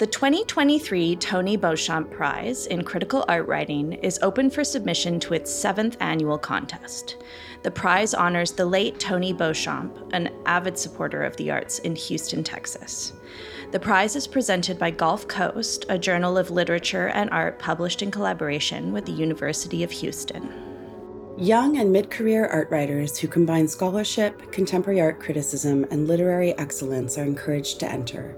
The 2023 Tony Beauchamp Prize in Critical Art Writing is open for submission to its seventh annual contest. The prize honors the late Tony Beauchamp, an avid supporter of the arts in Houston, Texas. The prize is presented by Gulf Coast, a journal of literature and art published in collaboration with the University of Houston. Young and mid career art writers who combine scholarship, contemporary art criticism, and literary excellence are encouraged to enter.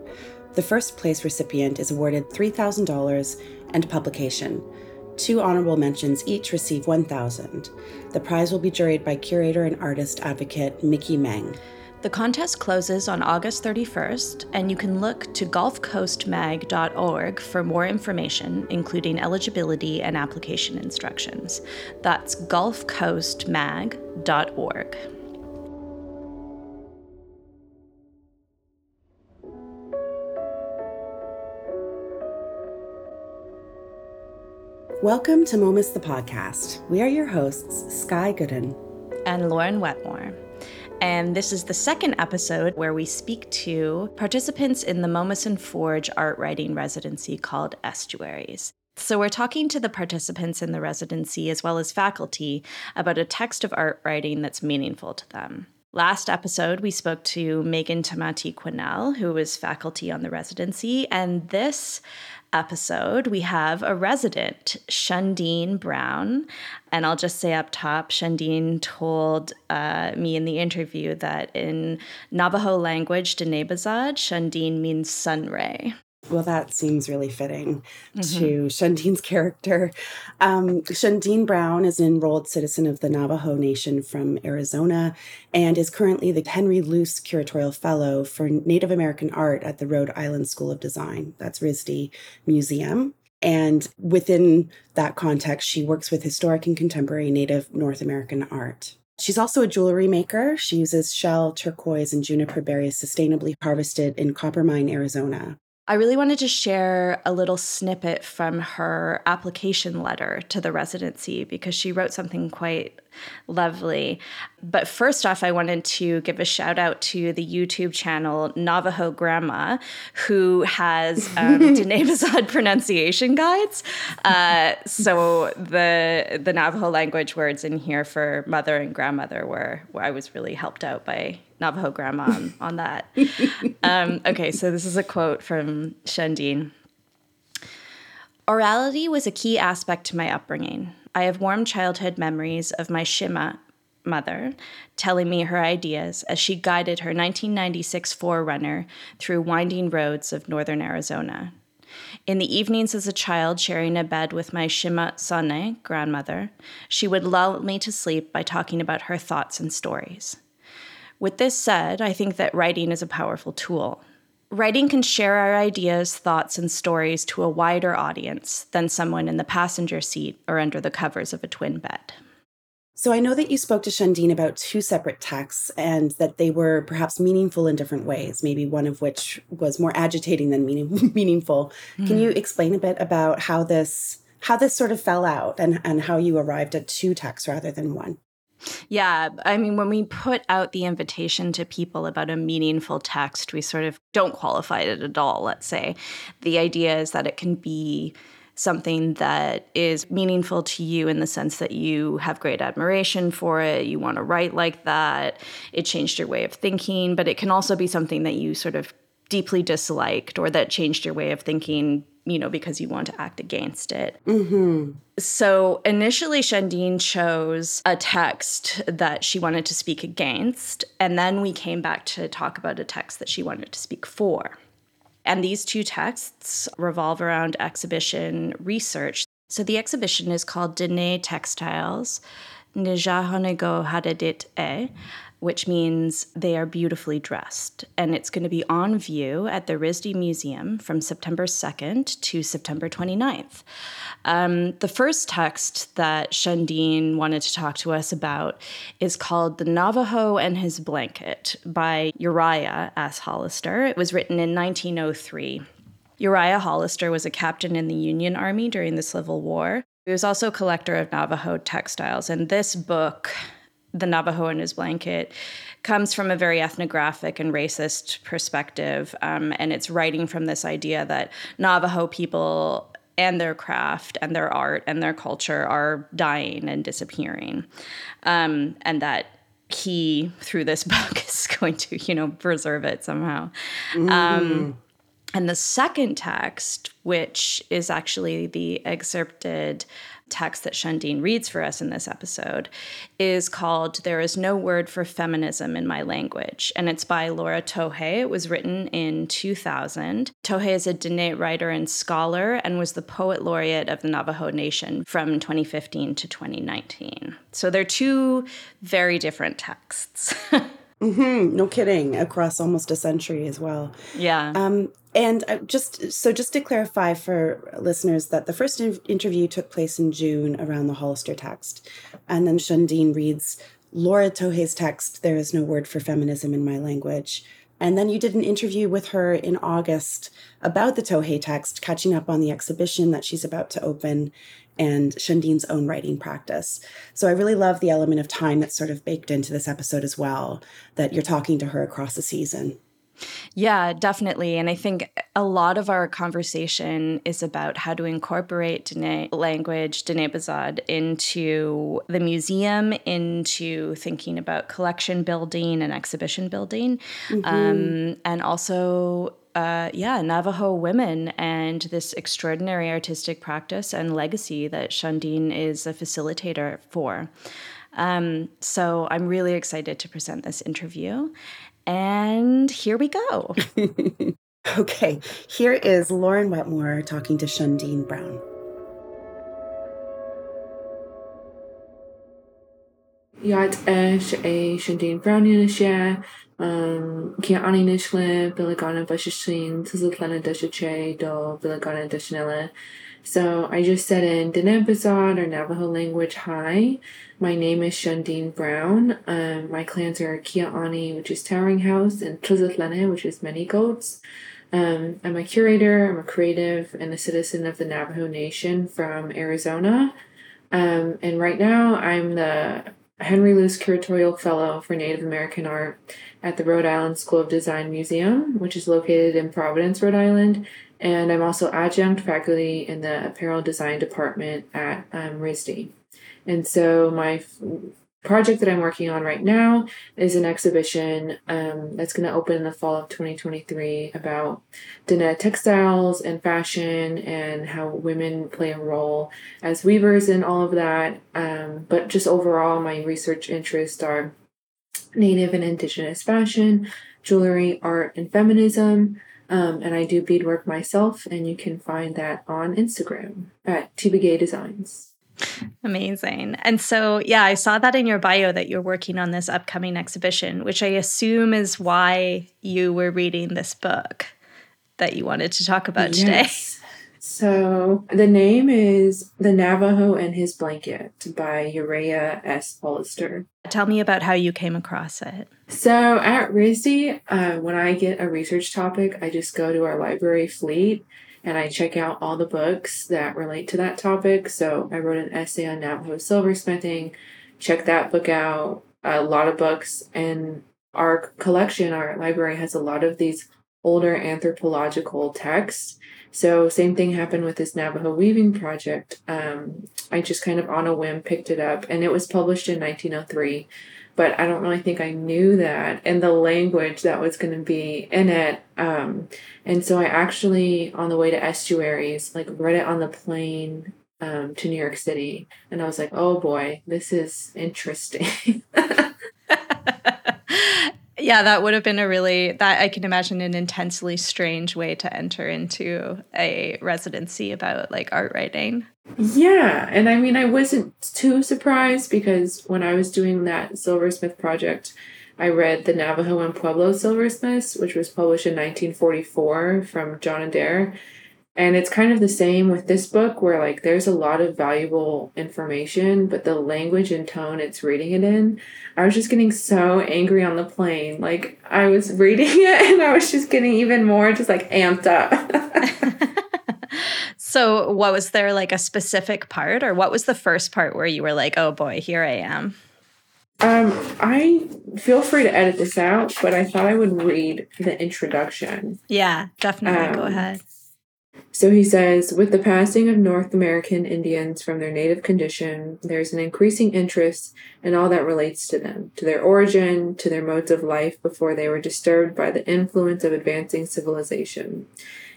The first place recipient is awarded $3,000 and publication. Two honorable mentions each receive 1000 The prize will be juried by curator and artist advocate Mickey Meng. The contest closes on August 31st, and you can look to gulfcoastmag.org for more information, including eligibility and application instructions. That's gulfcoastmag.org. Welcome to Momus the podcast. We are your hosts, Sky Goodden and Lauren Wetmore. And this is the second episode where we speak to participants in the Momus and Forge art writing residency called Estuaries. So, we're talking to the participants in the residency as well as faculty about a text of art writing that's meaningful to them. Last episode, we spoke to Megan Tamati Quennell, who was faculty on the residency, and this episode, we have a resident, Sháńdíín Brown. And I'll just say up top, Sháńdíín told uh, me in the interview that in Navajo language, Denebazad, Sháńdíín means sun ray. Well, that seems really fitting mm-hmm. to Sháńdíín's character. Um, Sháńdíín Brown is an enrolled citizen of the Navajo Nation from Arizona and is currently the Henry Luce Curatorial Fellow for Native American Art at the Rhode Island School of Design. That's RISD Museum. And within that context, she works with historic and contemporary Native North American art. She's also a jewelry maker. She uses shell, turquoise, and juniper berries sustainably harvested in Coppermine, Arizona. I really wanted to share a little snippet from her application letter to the residency because she wrote something quite lovely. But first off, I wanted to give a shout out to the YouTube channel Navajo Grandma, who has um, Diné Bizaad pronunciation guides. Uh, so the the Navajo language words in here for mother and grandmother were, were I was really helped out by Navajo grandma on, on that. Um, okay, so this is a quote from Sháńdíín. Orality was a key aspect to my upbringing. I have warm childhood memories of my Shima mother telling me her ideas as she guided her 1996 Forerunner through winding roads of northern Arizona. In the evenings as a child, sharing a bed with my Shima Sane, grandmother, she would lull me to sleep by talking about her thoughts and stories. With this said, I think that writing is a powerful tool. Writing can share our ideas, thoughts, and stories to a wider audience than someone in the passenger seat or under the covers of a twin bed. So I know that you spoke to Sháńdíín about two separate texts and that they were perhaps meaningful in different ways, maybe one of which was more agitating than meaning, meaningful. Mm. Can you hmm. explain a bit about how this how this sort of fell out and, and how you arrived at two texts rather than one? Yeah. I mean, when we put out the invitation to people about a meaningful text, we sort of don't qualify it at all, let's say. The idea is that it can be something that is meaningful to you in the sense that you have great admiration for it, you want to write like that, it changed your way of thinking, but it can also be something that you sort of deeply disliked or that changed your way of thinking you know, because you want to act against it. Mm-hmm. So initially, Sháńdíín chose a text that she wanted to speak against, and then we came back to talk about a text that she wanted to speak for. And these two texts revolve around exhibition research. So the exhibition is called Diné Textiles, Nijahonego Hadadit E, which means they are beautifully dressed. And it's going to be on view at the RISD Museum from September 2nd to September 29th. Um, the first text that Sháńdíín wanted to talk to us about is called The Navajo and His Blanket by Uriah S. Hollister. It was written in 1903. Uriah Hollister was a captain in the Union Army during the Civil War. He was also a collector of Navajo textiles, and this book the Navajo in his blanket comes from a very ethnographic and racist perspective. Um, and it's writing from this idea that Navajo people and their craft and their art and their culture are dying and disappearing. Um, and that he, through this book, is going to, you know, preserve it somehow. Mm. Um, and the second text, which is actually the excerpted text that Sháńdíín reads for us in this episode is called There is No Word for Feminism in My Language. And it's by Laura Tohe. It was written in 2000. Tohe is a Diné writer and scholar and was the poet laureate of the Navajo Nation from 2015 to 2019. So they're two very different texts. mm-hmm, no kidding. Across almost a century as well. Yeah. Um, and just so, just to clarify for listeners, that the first in- interview took place in June around the Hollister text, and then Sháńdíín reads Laura Tohe's text. There is no word for feminism in my language. And then you did an interview with her in August about the Tohe text, catching up on the exhibition that she's about to open and Sháńdíín's own writing practice. So I really love the element of time that's sort of baked into this episode as well, that you're talking to her across the season. Yeah, definitely. And I think a lot of our conversation is about how to incorporate Diné language, Diné Bizaad, into the museum, into thinking about collection building and exhibition building, mm-hmm. um, and also uh, yeah, Navajo women and this extraordinary artistic practice and legacy that Sháńdíín is a facilitator for. Um, so I'm really excited to present this interview. And here we go. okay, here is Lauren Wetmore talking to Sháńdíín Brown. Yacht Ash a Sháńdíín Brown Yanisha, um, Kia Ani Nishle, Billigana Bashishin, Tizzletlana Deshache, Do Billigana Deshanella. So I just said in Diné Bizaad or Navajo language, hi. My name is Sháńdíín Brown. Um, my clans are Kia'ani, which is Towering House, and Tlizitlene, which is Many Goats. Um, I'm a curator, I'm a creative, and a citizen of the Navajo Nation from Arizona. Um, and right now I'm the Henry Luce Curatorial Fellow for Native American Art at the Rhode Island School of Design Museum, which is located in Providence, Rhode Island, and I'm also adjunct faculty in the apparel design department at um, RISD. And so my project that I'm working on right now is an exhibition um, that's going to open in the fall of 2023 about Diné textiles and fashion and how women play a role as weavers and all of that. Um, but just overall, my research interests are Native and Indigenous fashion, jewelry, art, and feminism. Um, and I do beadwork myself, and you can find that on Instagram at Tibagay Designs. Amazing. And so, yeah, I saw that in your bio that you're working on this upcoming exhibition, which I assume is why you were reading this book that you wanted to talk about yes. today. So, the name is The Navajo and His Blanket by Uriah S. Hollister. Tell me about how you came across it. So at RISD, uh, when I get a research topic, I just go to our library fleet and I check out all the books that relate to that topic. So I wrote an essay on Navajo silversmithing, check that book out, a lot of books, and our collection, our library has a lot of these older anthropological texts. So same thing happened with this Navajo weaving project. Um, I just kind of on a whim picked it up, and it was published in 1903 but I don't really think I knew that and the language that was going to be in it. Um, and so I actually, on the way to estuaries, like read it on the plane um, to New York City, and I was like, oh boy, this is interesting. yeah, that would have been a really that I can imagine an intensely strange way to enter into a residency about like art writing. Yeah, and I mean I wasn't too surprised because when I was doing that silversmith project, I read The Navajo and Pueblo Silversmiths, which was published in 1944 from John Adair, and it's kind of the same with this book where like there's a lot of valuable information, but the language and tone it's reading it in, I was just getting so angry on the plane. Like I was reading it and I was just getting even more just like amped up. so what was there like a specific part or what was the first part where you were like, "Oh boy, here I am?" Um, I feel free to edit this out, but I thought I would read the introduction. Yeah, definitely. Go Um, ahead. So he says, with the passing of North American Indians from their native condition, there's an increasing interest in all that relates to them, to their origin, to their modes of life before they were disturbed by the influence of advancing civilization.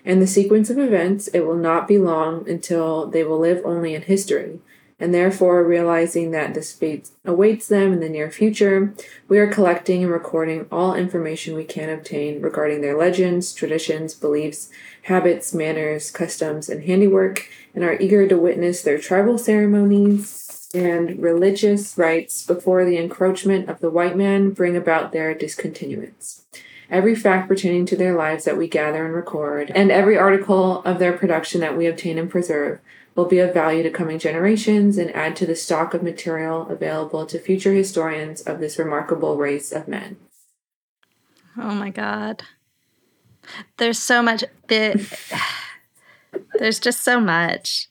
In the sequence of events, it will not be long until they will live only in history, and therefore realizing that this fate awaits them in the near future, we are collecting and recording all information we can obtain regarding their legends, traditions, beliefs, habits, manners, customs, and handiwork, and are eager to witness their tribal ceremonies and religious rites before the encroachment of the white man bring about their discontinuance. Every fact pertaining to their lives that we gather and record, and every article of their production that we obtain and preserve, will be of value to coming generations and add to the stock of material available to future historians of this remarkable race of men. Oh my god. There's so much bit There's just so much.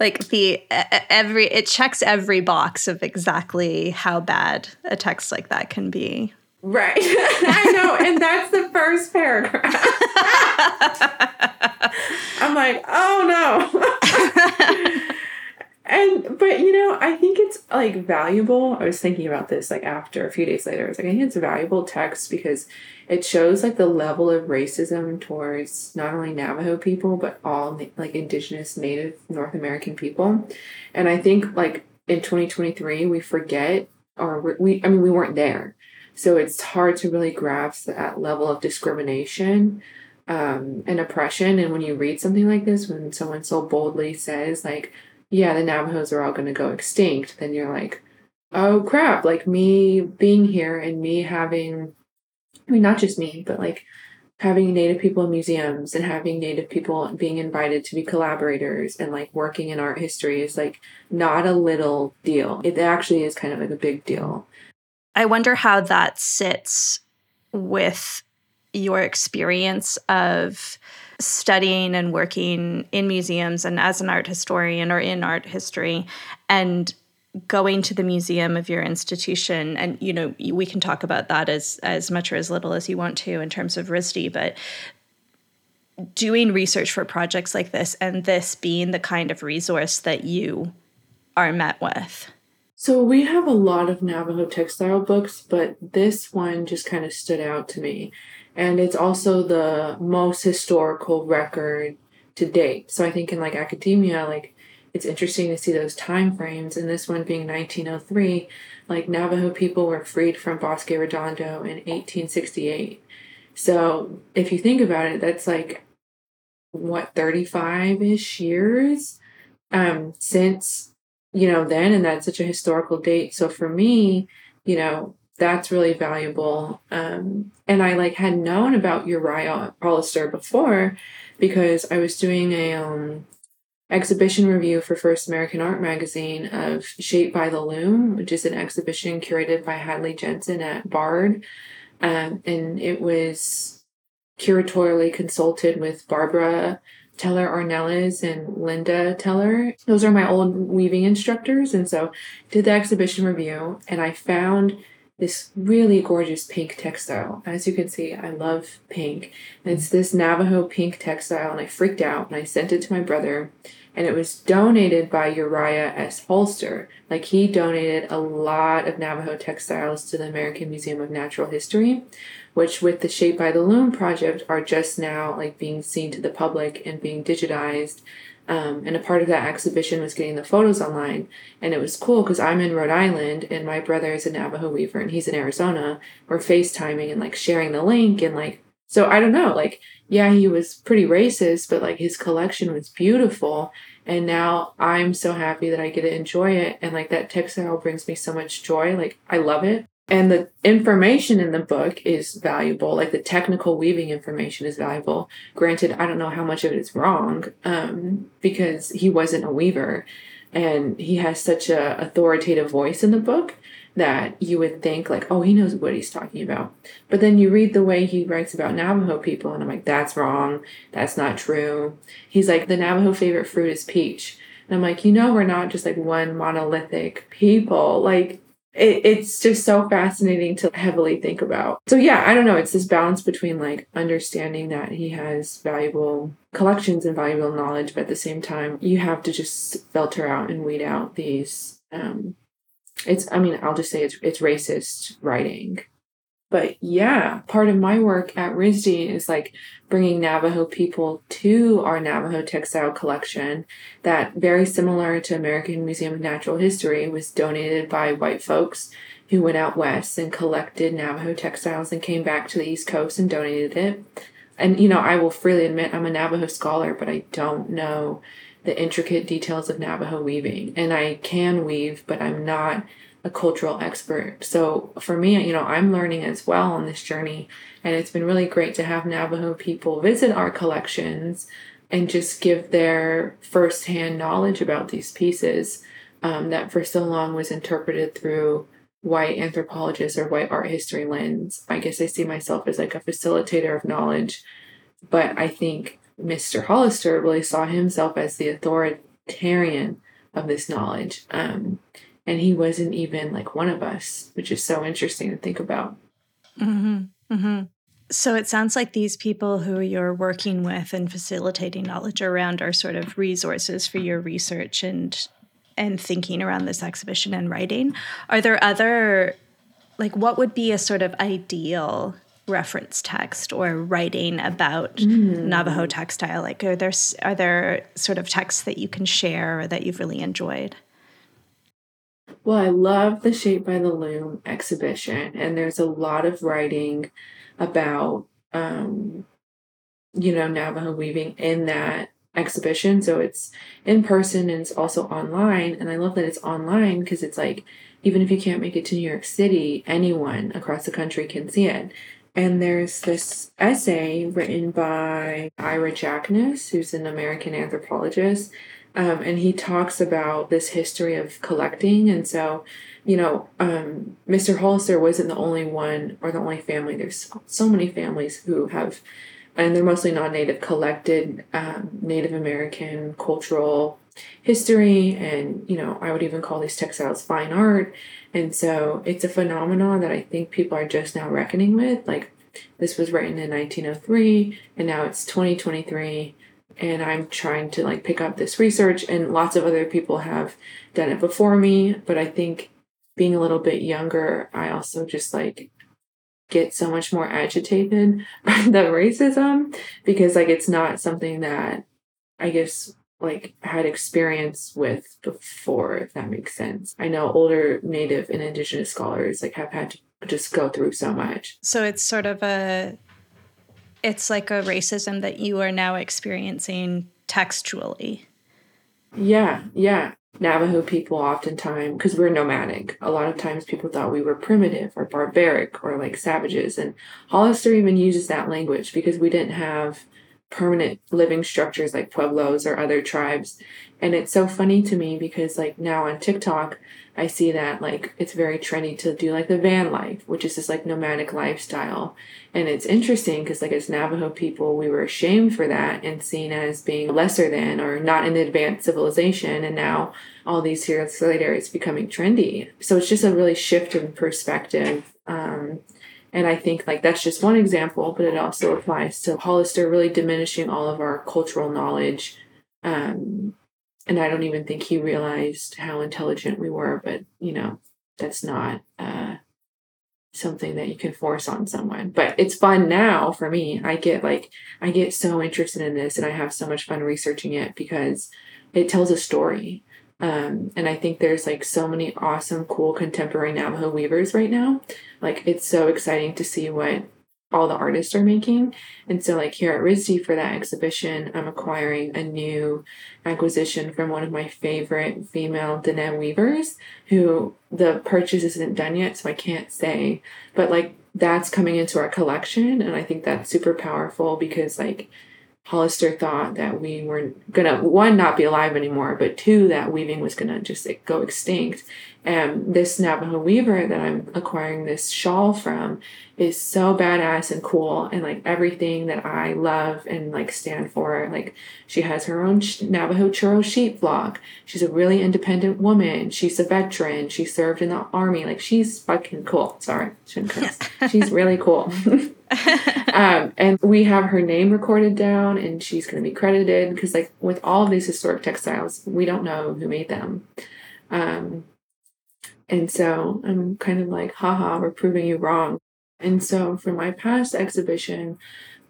Like the every it checks every box of exactly how bad a text like that can be. Right. I know. And that's the first paragraph. I'm like, oh no. and, but you know, I think it's like valuable. I was thinking about this like after a few days later. I was like, I think it's a valuable text because it shows like the level of racism towards not only Navajo people, but all like indigenous native North American people. And I think like in 2023, we forget or we- I mean, we weren't there. So it's hard to really grasp that level of discrimination um, and oppression. And when you read something like this, when someone so boldly says, like, yeah, the Navajos are all going to go extinct, then you're like, oh crap, like me being here and me having, I mean, not just me, but like having Native people in museums and having Native people being invited to be collaborators and like working in art history is like not a little deal. It actually is kind of like a big deal. I wonder how that sits with your experience of studying and working in museums and as an art historian or in art history and going to the museum of your institution and you know we can talk about that as as much or as little as you want to in terms of RISD but doing research for projects like this and this being the kind of resource that you are met with So we have a lot of Navajo textile books, but this one just kind of stood out to me. And it's also the most historical record to date. So I think in like academia, like it's interesting to see those time frames. And this one being 1903, like Navajo people were freed from Bosque Redondo in 1868. So if you think about it, that's like what 35 ish years um since you know then and that's such a historical date so for me you know that's really valuable um and i like had known about uriah hollister before because i was doing a um exhibition review for first american art magazine of shaped by the loom which is an exhibition curated by hadley jensen at bard um, and it was curatorially consulted with barbara Teller Ornelas and Linda Teller. Those are my old weaving instructors. And so did the exhibition review and I found this really gorgeous pink textile. As you can see, I love pink. And it's this Navajo pink textile and I freaked out and I sent it to my brother and it was donated by Uriah S. Hollister. Like he donated a lot of Navajo textiles to the American Museum of Natural History which with the Shaped by the Loom project are just now like being seen to the public and being digitized. Um, and a part of that exhibition was getting the photos online. And it was cool because I'm in Rhode Island and my brother is a Navajo weaver and he's in Arizona. We're FaceTiming and like sharing the link and like, so I don't know, like, yeah, he was pretty racist, but like his collection was beautiful. And now I'm so happy that I get to enjoy it. And like that textile brings me so much joy. Like, I love it and the information in the book is valuable like the technical weaving information is valuable. Granted i don't know how much of it is wrong um, because he wasn't a weaver and he has such a authoritative voice in the book that you would think like oh he knows what he's talking about. But then you read the way he writes about navajo people and i'm like that's wrong. That's not true. He's like the navajo favorite fruit is peach. And i'm like you know we're not just like one monolithic people. Like it, it's just so fascinating to heavily think about. So yeah, I don't know. It's this balance between like understanding that he has valuable collections and valuable knowledge, but at the same time, you have to just filter out and weed out these. Um, it's. I mean, I'll just say it's it's racist writing. But yeah, part of my work at RISD is like bringing Navajo people to our Navajo textile collection that very similar to American Museum of Natural History was donated by white folks who went out west and collected Navajo textiles and came back to the East Coast and donated it. And you know, I will freely admit I'm a Navajo scholar, but I don't know the intricate details of Navajo weaving. And I can weave, but I'm not a cultural expert. So for me, you know, I'm learning as well on this journey. And it's been really great to have Navajo people visit our collections and just give their firsthand knowledge about these pieces um, that for so long was interpreted through white anthropologists or white art history lens. I guess I see myself as like a facilitator of knowledge. But I think Mr. Hollister really saw himself as the authoritarian of this knowledge. Um, and he wasn't even like one of us, which is so interesting to think about. Mm-hmm. Mm-hmm. So it sounds like these people who you're working with and facilitating knowledge around are sort of resources for your research and and thinking around this exhibition and writing. Are there other like what would be a sort of ideal reference text or writing about mm. Navajo textile? Like are there are there sort of texts that you can share or that you've really enjoyed? Well, I love the Shaped by the Loom exhibition, and there's a lot of writing about, um, you know, Navajo weaving in that exhibition. So it's in person and it's also online. And I love that it's online because it's like, even if you can't make it to New York City, anyone across the country can see it. And there's this essay written by Ira Jacknis, who's an American anthropologist, um, and he talks about this history of collecting. And so, you know, um, Mr. Hollister wasn't the only one or the only family. There's so many families who have, and they're mostly non native, collected um, Native American cultural history. And, you know, I would even call these textiles fine art. And so it's a phenomenon that I think people are just now reckoning with. Like, this was written in 1903, and now it's 2023 and I'm trying to like pick up this research and lots of other people have done it before me, but I think being a little bit younger, I also just like get so much more agitated by the racism because like it's not something that I guess like had experience with before if that makes sense. I know older native and indigenous scholars like have had to just go through so much. So it's sort of a it's like a racism that you are now experiencing textually. Yeah, yeah. Navajo people oftentimes, because we're nomadic, a lot of times people thought we were primitive or barbaric or like savages. And Hollister even uses that language because we didn't have permanent living structures like pueblos or other tribes. And it's so funny to me because like now on TikTok, I see that like it's very trendy to do like the van life, which is this like nomadic lifestyle. And it's interesting because like as Navajo people, we were ashamed for that and seen as being lesser than or not in an advanced civilization. And now all these years later, it's becoming trendy. So it's just a really shift in perspective. Um, and I think like that's just one example, but it also applies to Hollister really diminishing all of our cultural knowledge um, and I don't even think he realized how intelligent we were. But you know, that's not uh, something that you can force on someone. But it's fun now for me. I get like I get so interested in this, and I have so much fun researching it because it tells a story. Um, and I think there's like so many awesome, cool contemporary Navajo weavers right now. Like it's so exciting to see what all the artists are making. And so, like here at RISD for that exhibition, I'm acquiring a new acquisition from one of my favorite female Diné weavers, who the purchase isn't done yet, so I can't say. But like that's coming into our collection, and I think that's super powerful because like Hollister thought that we were gonna one not be alive anymore, but two that weaving was gonna just like, go extinct. And this Navajo weaver that I'm acquiring this shawl from is so badass and cool and like everything that I love and like stand for. Like she has her own Navajo churro sheep flock. She's a really independent woman. She's a veteran. She served in the army. Like she's fucking cool. Sorry, shouldn't curse. she's really cool. um, and we have her name recorded down and she's going to be credited because like with all of these historic textiles we don't know who made them um, and so i'm kind of like haha we're proving you wrong and so for my past exhibition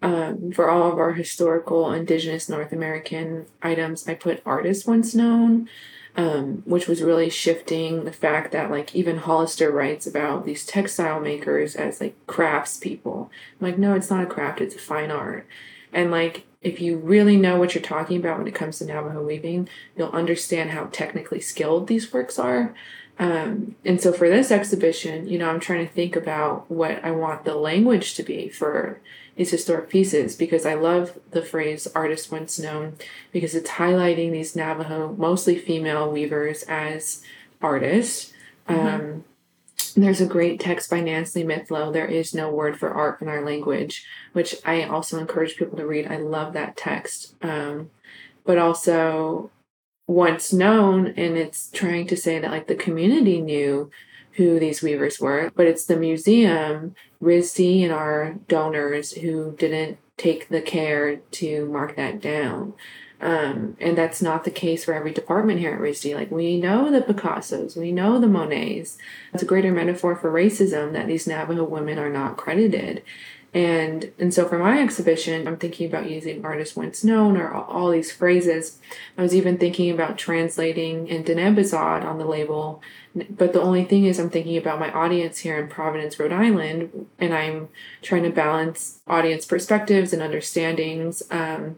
um, for all of our historical indigenous north american items i put artists once known um, which was really shifting the fact that like even Hollister writes about these textile makers as like crafts people. I'm like, no, it's not a craft, it's a fine art. And like if you really know what you're talking about when it comes to Navajo weaving, you'll understand how technically skilled these works are. Um, and so for this exhibition, you know, I'm trying to think about what I want the language to be for these historic pieces because I love the phrase artist once known because it's highlighting these Navajo, mostly female weavers as artists. Mm-hmm. Um, there's a great text by Nancy Mithlo, There is no word for art in our language, which I also encourage people to read. I love that text. Um, but also, once known, and it's trying to say that like the community knew who these weavers were, but it's the museum, RISD, and our donors who didn't take the care to mark that down. Um, and that's not the case for every department here at RISD. Like we know the Picassos, we know the Monets. It's a greater metaphor for racism that these Navajo women are not credited. And and so for my exhibition, I'm thinking about using artists once known or all, these phrases. I was even thinking about translating in Diné Bizaad on the label. But the only thing is I'm thinking about my audience here in Providence, Rhode Island, and I'm trying to balance audience perspectives and understandings. Um,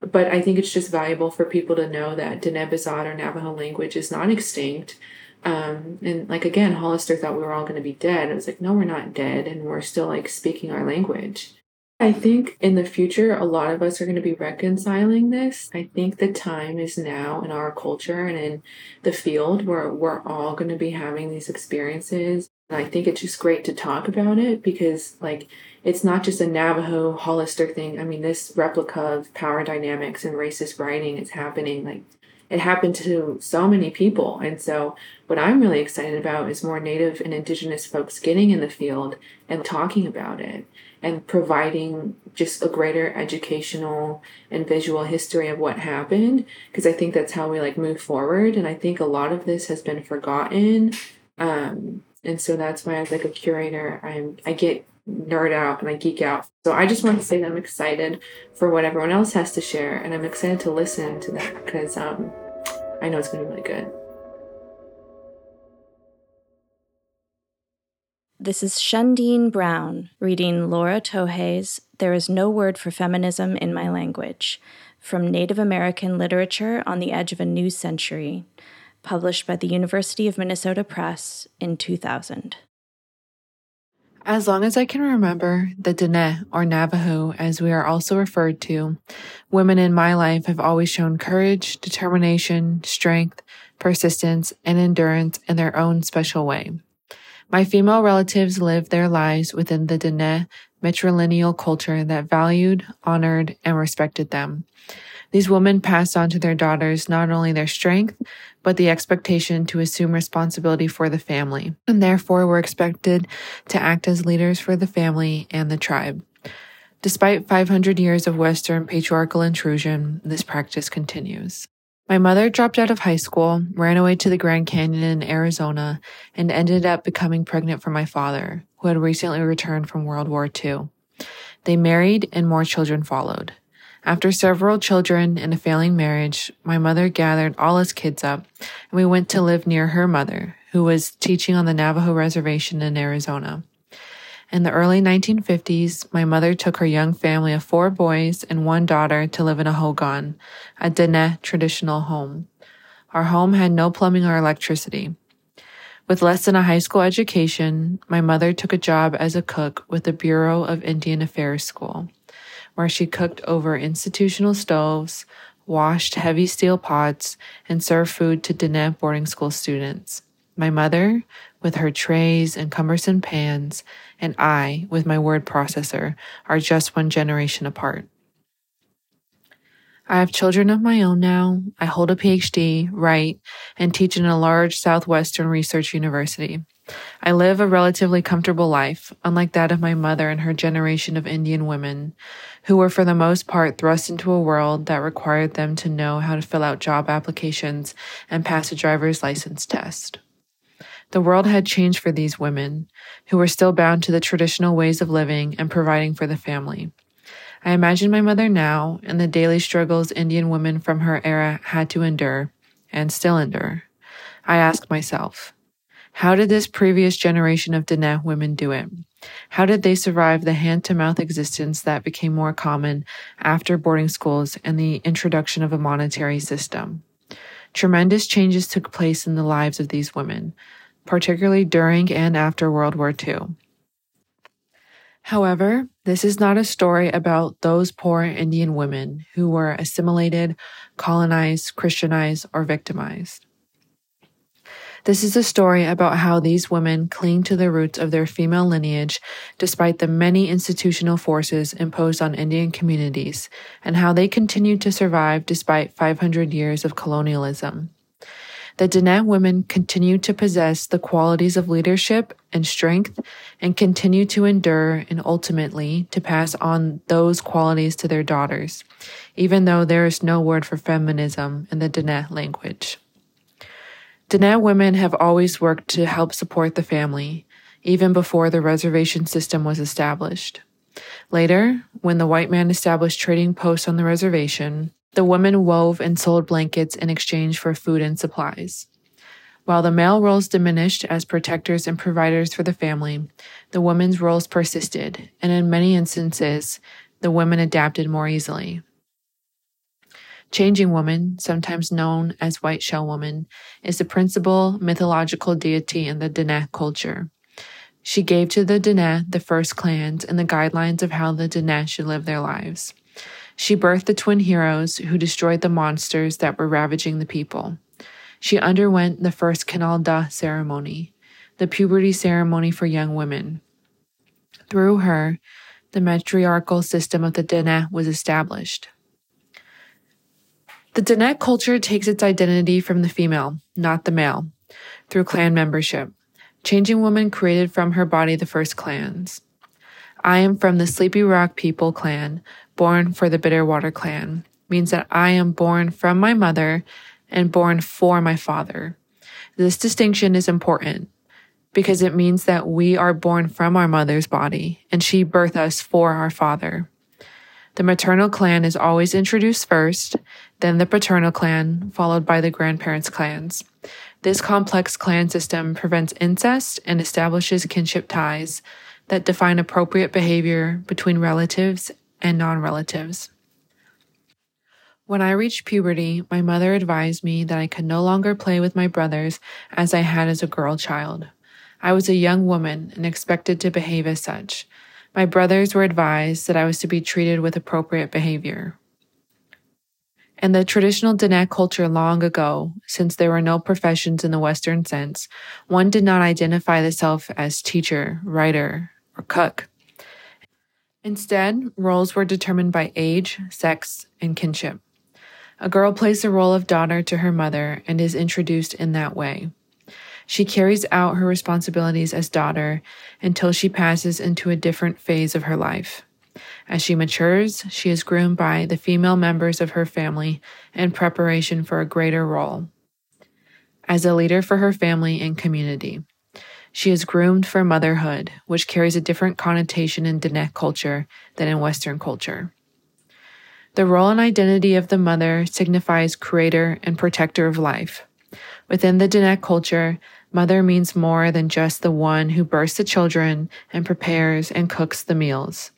but I think it's just valuable for people to know that Diné Bizaad or Navajo language is not extinct um, and like again, Hollister thought we were all going to be dead. It was like, no, we're not dead, and we're still like speaking our language. I think in the future, a lot of us are going to be reconciling this. I think the time is now in our culture and in the field where we're all going to be having these experiences. And I think it's just great to talk about it because, like, it's not just a Navajo Hollister thing. I mean, this replica of power dynamics and racist writing is happening like it happened to so many people. And so, what I'm really excited about is more Native and Indigenous folks getting in the field and talking about it and providing just a greater educational and visual history of what happened. Because I think that's how we like move forward. And I think a lot of this has been forgotten. Um, and so that's why as like a curator, I'm I get nerd out and I geek out. So I just want to say that I'm excited for what everyone else has to share, and I'm excited to listen to that because um, I know it's going to be really good. This is Sháńdíín Brown reading Laura Tohe's There is No Word for Feminism in My Language from Native American Literature on the Edge of a New Century, published by the University of Minnesota Press in 2000. As long as I can remember, the Diné, or Navajo, as we are also referred to, women in my life have always shown courage, determination, strength, persistence, and endurance in their own special way. My female relatives lived their lives within the Diné matrilineal culture that valued, honored, and respected them. These women passed on to their daughters not only their strength, but the expectation to assume responsibility for the family, and therefore were expected to act as leaders for the family and the tribe. Despite 500 years of Western patriarchal intrusion, this practice continues. My mother dropped out of high school, ran away to the Grand Canyon in Arizona, and ended up becoming pregnant for my father, who had recently returned from World War II. They married and more children followed. After several children and a failing marriage, my mother gathered all us kids up and we went to live near her mother, who was teaching on the Navajo reservation in Arizona. In the early 1950s, my mother took her young family of four boys and one daughter to live in a hogan, a Diné traditional home. Our home had no plumbing or electricity. With less than a high school education, my mother took a job as a cook with the Bureau of Indian Affairs School where she cooked over institutional stoves, washed heavy steel pots, and served food to Diné boarding school students. My mother, with her trays and cumbersome pans, and I, with my word processor, are just one generation apart. I have children of my own now. I hold a PhD, write, and teach in a large Southwestern research university. I live a relatively comfortable life, unlike that of my mother and her generation of Indian women, who were for the most part thrust into a world that required them to know how to fill out job applications and pass a driver's license test. The world had changed for these women, who were still bound to the traditional ways of living and providing for the family. I imagine my mother now and the daily struggles Indian women from her era had to endure and still endure. I ask myself, how did this previous generation of Diné women do it? How did they survive the hand to mouth existence that became more common after boarding schools and the introduction of a monetary system? Tremendous changes took place in the lives of these women, particularly during and after World War II. However, this is not a story about those poor Indian women who were assimilated, colonized, Christianized, or victimized. This is a story about how these women cling to the roots of their female lineage despite the many institutional forces imposed on Indian communities, and how they continue to survive despite 500 years of colonialism the Diné women continue to possess the qualities of leadership and strength and continue to endure and ultimately to pass on those qualities to their daughters, even though there is no word for feminism in the Diné language. Diné women have always worked to help support the family, even before the reservation system was established. Later, when the white man established trading posts on the reservation, the women wove and sold blankets in exchange for food and supplies. While the male roles diminished as protectors and providers for the family, the women's roles persisted, and in many instances, the women adapted more easily. Changing Woman, sometimes known as White Shell Woman, is the principal mythological deity in the Diné culture. She gave to the Diné the first clans and the guidelines of how the Diné should live their lives. She birthed the twin heroes who destroyed the monsters that were ravaging the people. She underwent the first Kinaaldá ceremony, the puberty ceremony for young women. Through her, the matriarchal system of the Diné was established. The Diné culture takes its identity from the female, not the male, through clan membership. Changing Woman created from her body the first clans. I am from the Sleepy Rock People clan, born for the Bitterwater clan, means that I am born from my mother and born for my father. This distinction is important because it means that we are born from our mother's body and she birthed us for our father. The maternal clan is always introduced first, then the paternal clan, followed by the grandparents' clans. This complex clan system prevents incest and establishes kinship ties, that define appropriate behavior between relatives and non relatives. When I reached puberty, my mother advised me that I could no longer play with my brothers as I had as a girl child. I was a young woman and expected to behave as such. My brothers were advised that I was to be treated with appropriate behavior. In the traditional Diné culture long ago, since there were no professions in the Western sense, one did not identify the self as teacher, writer, or cook. Instead, roles were determined by age, sex, and kinship. A girl plays the role of daughter to her mother and is introduced in that way. She carries out her responsibilities as daughter until she passes into a different phase of her life. As she matures, she is groomed by the female members of her family in preparation for a greater role as a leader for her family and community. She is groomed for motherhood, which carries a different connotation in Diné culture than in Western culture. The role and identity of the mother signifies creator and protector of life. Within the Diné culture, mother means more than just the one who births the children and prepares and cooks the meals.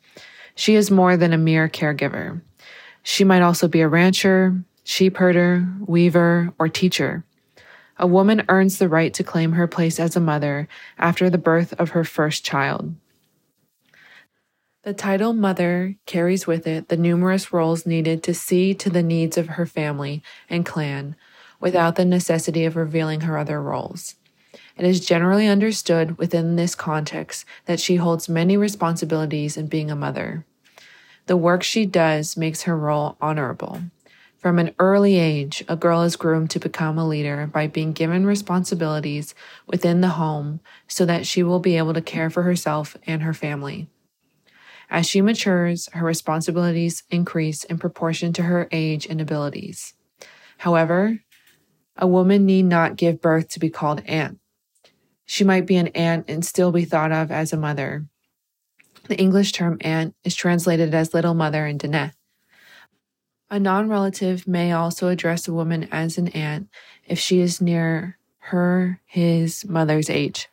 She is more than a mere caregiver. She might also be a rancher, sheep herder, weaver, or teacher. A woman earns the right to claim her place as a mother after the birth of her first child. The title mother carries with it the numerous roles needed to see to the needs of her family and clan without the necessity of revealing her other roles. It is generally understood within this context that she holds many responsibilities in being a mother. The work she does makes her role honorable. From an early age, a girl is groomed to become a leader by being given responsibilities within the home so that she will be able to care for herself and her family. As she matures, her responsibilities increase in proportion to her age and abilities. However, a woman need not give birth to be called aunt. She might be an aunt and still be thought of as a mother. The English term aunt is translated as little mother in Diné. A non relative may also address a woman as an aunt if she is near her, his, mother's age,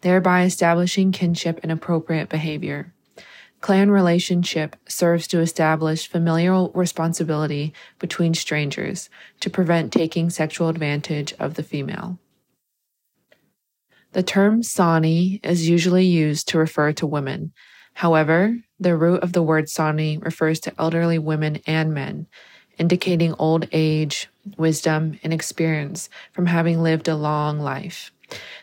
thereby establishing kinship and appropriate behavior. Clan relationship serves to establish familial responsibility between strangers to prevent taking sexual advantage of the female. The term Sani is usually used to refer to women. However, the root of the word Sani refers to elderly women and men, indicating old age, wisdom, and experience from having lived a long life.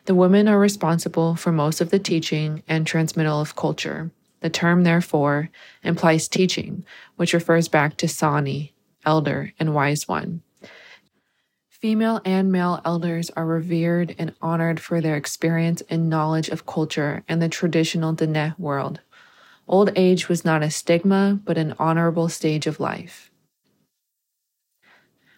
The women are responsible for most of the teaching and transmittal of culture. The term, therefore, implies teaching, which refers back to Sani, elder, and wise one. Female and male elders are revered and honored for their experience and knowledge of culture and the traditional Diné world. Old age was not a stigma, but an honorable stage of life.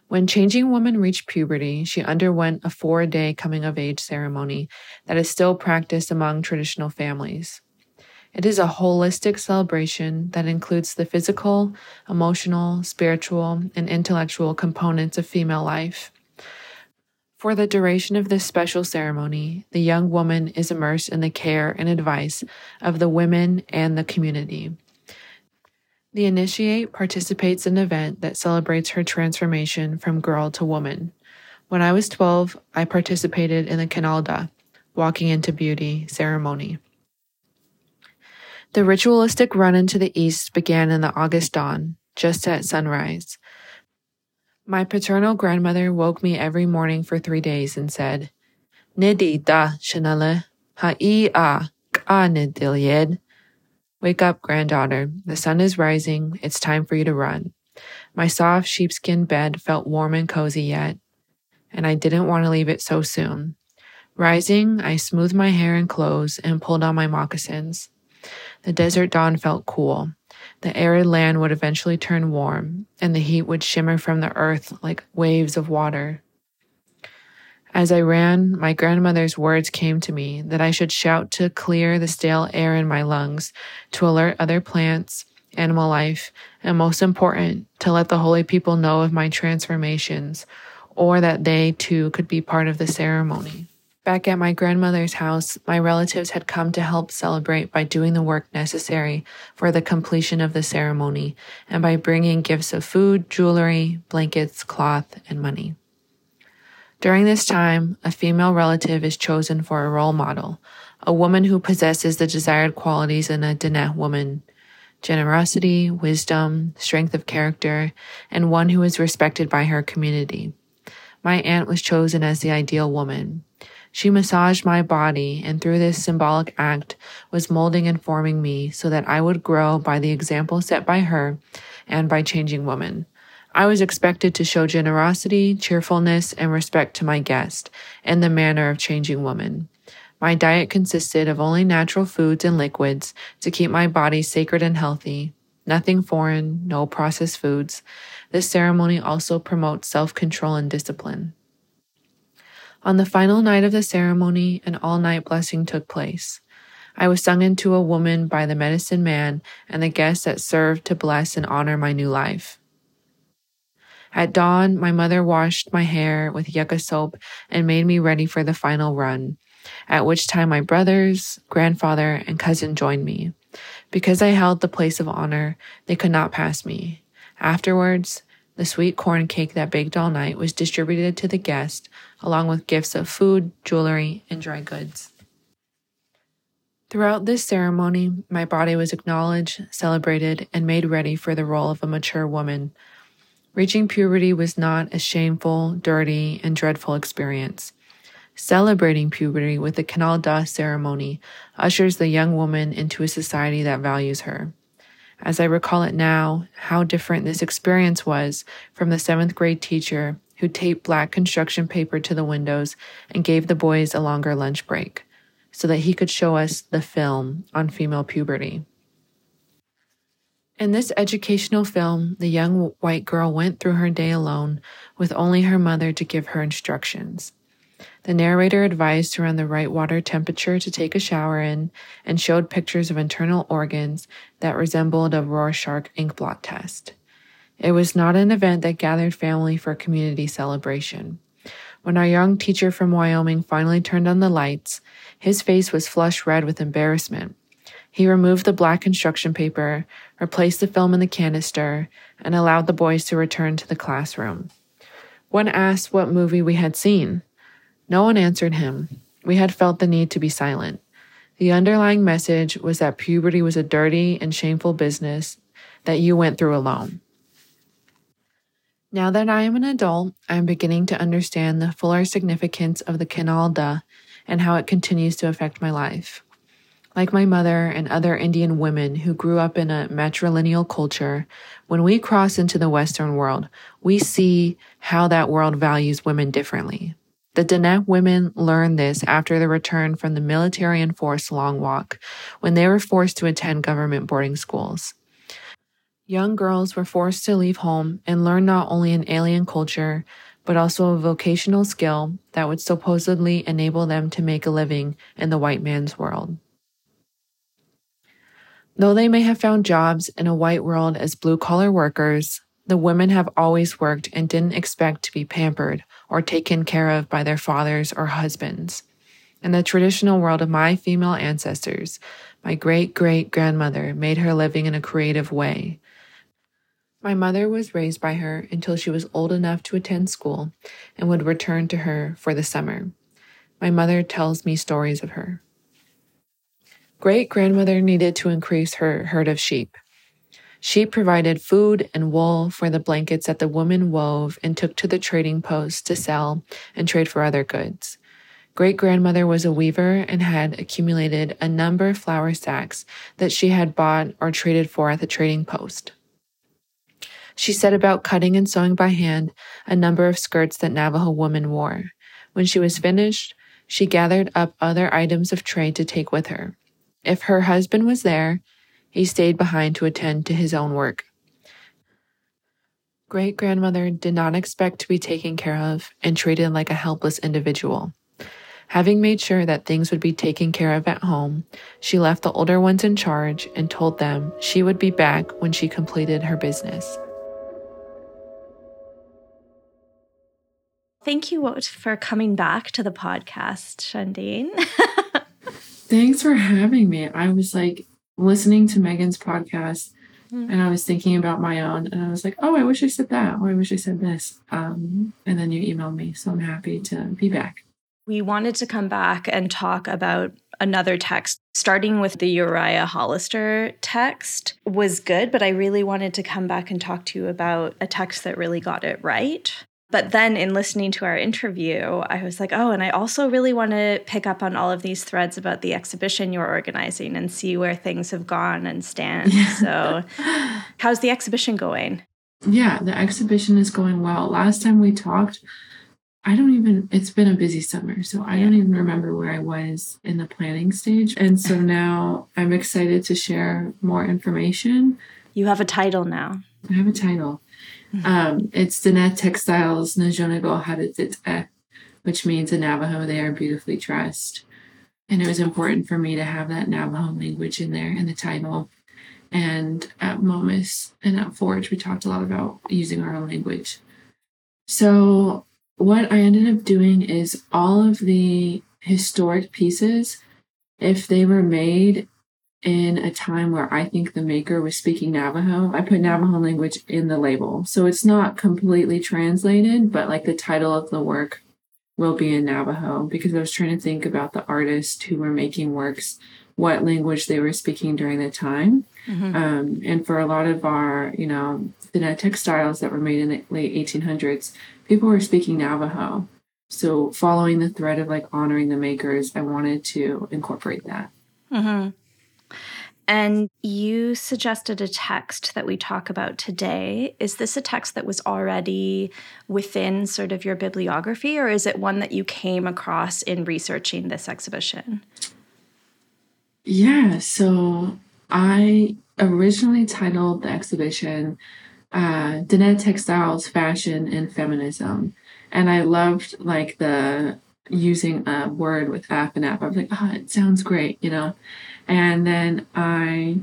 When Changing Woman reached puberty, she underwent a four day coming of age ceremony that is still practiced among traditional families. It is a holistic celebration that includes the physical, emotional, spiritual, and intellectual components of female life. For the duration of this special ceremony, the young woman is immersed in the care and advice of the women and the community. The initiate participates in an event that celebrates her transformation from girl to woman. When I was 12, I participated in the Kinaaldá, Walking into Beauty ceremony. The ritualistic run into the east began in the August dawn, just at sunrise. My paternal grandmother woke me every morning for three days and said, Nidi da shanale, ha'i a ka nidilied. Wake up, granddaughter. The sun is rising. It's time for you to run. My soft sheepskin bed felt warm and cozy yet, and I didn't want to leave it so soon. Rising, I smoothed my hair and clothes and pulled on my moccasins. The desert dawn felt cool. The arid land would eventually turn warm, and the heat would shimmer from the earth like waves of water. As I ran, my grandmother's words came to me that I should shout to clear the stale air in my lungs, to alert other plants, animal life, and most important, to let the holy people know of my transformations, or that they too could be part of the ceremony. Back at my grandmother's house, my relatives had come to help celebrate by doing the work necessary for the completion of the ceremony and by bringing gifts of food, jewelry, blankets, cloth, and money. During this time, a female relative is chosen for a role model, a woman who possesses the desired qualities in a Diné woman generosity, wisdom, strength of character, and one who is respected by her community. My aunt was chosen as the ideal woman. She massaged my body and through this symbolic act was molding and forming me so that I would grow by the example set by her and by changing woman. I was expected to show generosity, cheerfulness, and respect to my guest in the manner of changing woman. My diet consisted of only natural foods and liquids to keep my body sacred and healthy. Nothing foreign, no processed foods. This ceremony also promotes self control and discipline. On the final night of the ceremony, an all night blessing took place. I was sung into a woman by the medicine man and the guests that served to bless and honor my new life. At dawn, my mother washed my hair with yucca soap and made me ready for the final run, at which time my brothers, grandfather, and cousin joined me. Because I held the place of honor, they could not pass me. Afterwards, the sweet corn cake that baked all night was distributed to the guests, along with gifts of food, jewelry, and dry goods. Throughout this ceremony, my body was acknowledged, celebrated, and made ready for the role of a mature woman. Reaching puberty was not a shameful, dirty, and dreadful experience. Celebrating puberty with the Kinaaldá ceremony ushers the young woman into a society that values her. As I recall it now, how different this experience was from the seventh grade teacher who taped black construction paper to the windows and gave the boys a longer lunch break so that he could show us the film on female puberty. In this educational film, the young white girl went through her day alone with only her mother to give her instructions. The narrator advised on the right water temperature to take a shower in and showed pictures of internal organs that resembled a Rorschach inkblot test. It was not an event that gathered family for a community celebration. When our young teacher from Wyoming finally turned on the lights, his face was flush red with embarrassment. He removed the black construction paper, replaced the film in the canister, and allowed the boys to return to the classroom. When asked what movie we had seen, no one answered him. We had felt the need to be silent. The underlying message was that puberty was a dirty and shameful business that you went through alone. Now that I am an adult, I am beginning to understand the fuller significance of the Kinaaldá and how it continues to affect my life. Like my mother and other Indian women who grew up in a matrilineal culture, when we cross into the Western world, we see how that world values women differently. The Diné women learned this after the return from the military enforced long walk, when they were forced to attend government boarding schools. Young girls were forced to leave home and learn not only an alien culture, but also a vocational skill that would supposedly enable them to make a living in the white man's world. Though they may have found jobs in a white world as blue collar workers, the women have always worked and didn't expect to be pampered or taken care of by their fathers or husbands. In the traditional world of my female ancestors, my great great grandmother made her living in a creative way. My mother was raised by her until she was old enough to attend school and would return to her for the summer. My mother tells me stories of her. Great grandmother needed to increase her herd of sheep. She provided food and wool for the blankets that the women wove and took to the trading posts to sell and trade for other goods. Great grandmother was a weaver and had accumulated a number of flour sacks that she had bought or traded for at the trading post. She set about cutting and sewing by hand a number of skirts that Navajo women wore. When she was finished, she gathered up other items of trade to take with her. If her husband was there, he stayed behind to attend to his own work. Great grandmother did not expect to be taken care of and treated like a helpless individual. Having made sure that things would be taken care of at home, she left the older ones in charge and told them she would be back when she completed her business. Thank you for coming back to the podcast, Sháńdíín. Thanks for having me. I was like listening to Megan's podcast mm. and I was thinking about my own and I was like, oh, I wish I said that. Or I wish I said this. Um, and then you emailed me. So I'm happy to be back. We wanted to come back and talk about another text, starting with the Uriah Hollister text was good, but I really wanted to come back and talk to you about a text that really got it right. But then in listening to our interview, I was like, oh, and I also really want to pick up on all of these threads about the exhibition you're organizing and see where things have gone and stand. so, how's the exhibition going? Yeah, the exhibition is going well. Last time we talked, I don't even, it's been a busy summer. So, I yeah. don't even remember where I was in the planning stage. And so now I'm excited to share more information. You have a title now. I have a title. Um, it's Diné Textiles Nizhónígo which means in Navajo they are beautifully dressed. And it was important for me to have that Navajo language in there in the title. And at Momus and at Forge, we talked a lot about using our own language. So, what I ended up doing is all of the historic pieces, if they were made in a time where I think the maker was speaking Navajo. I put Navajo language in the label. So it's not completely translated, but like the title of the work will be in Navajo because I was trying to think about the artists who were making works, what language they were speaking during the time. Mm-hmm. Um, and for a lot of our, you know, the textiles that were made in the late 1800s, people were speaking Navajo. So, following the thread of like honoring the makers, I wanted to incorporate that. Mm-hmm. And you suggested a text that we talk about today. Is this a text that was already within sort of your bibliography, or is it one that you came across in researching this exhibition? Yeah, so I originally titled the exhibition uh, Diné Textiles, Fashion, and Feminism. And I loved like the using a word with F and F. I was like, oh, it sounds great, you know? And then I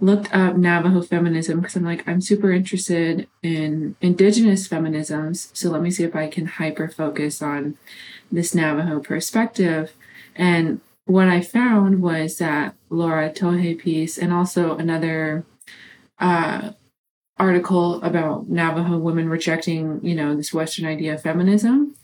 looked up Navajo feminism because I'm like, I'm super interested in indigenous feminisms. So let me see if I can hyper focus on this Navajo perspective. And what I found was that Laura Tohe piece and also another uh, article about Navajo women rejecting, you know, this Western idea of feminism.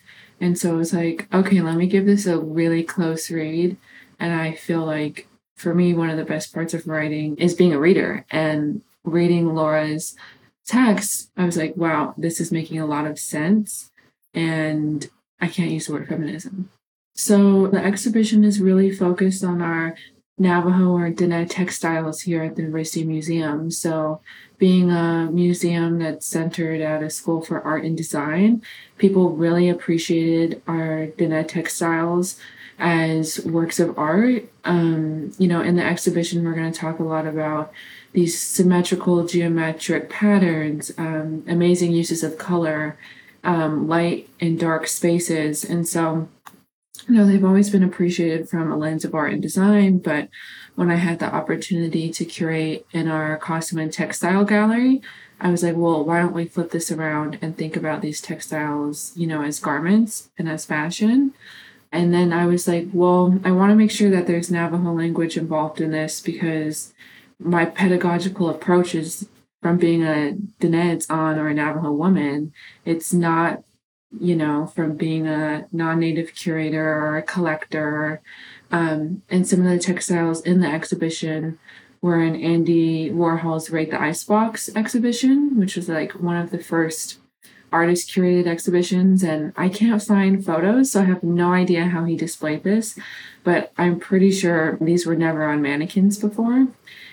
And so I was like, okay, let me give this a really close read. And I feel like for me, one of the best parts of writing is being a reader and reading Laura's text. I was like, wow, this is making a lot of sense. And I can't use the word feminism. So the exhibition is really focused on our Navajo or Diné textiles here at the University Museum. So, being a museum that's centered at a school for art and design, people really appreciated our Diné textiles as works of art. Um, you know, in the exhibition, we're going to talk a lot about these symmetrical geometric patterns, um, amazing uses of color, um, light and dark spaces. And so, you know, they've always been appreciated from a lens of art and design. But when I had the opportunity to curate in our costume and textile gallery, I was like, well, why don't we flip this around and think about these textiles, you know, as garments and as fashion? And then I was like, well, I want to make sure that there's Navajo language involved in this because my pedagogical approach is from being a Dine's on or a Navajo woman. It's not, you know, from being a non native curator or a collector. Um, and some of the textiles in the exhibition were in Andy Warhol's Raid the Icebox exhibition, which was like one of the first artist curated exhibitions and I can't find photos, so I have no idea how he displayed this, but I'm pretty sure these were never on mannequins before.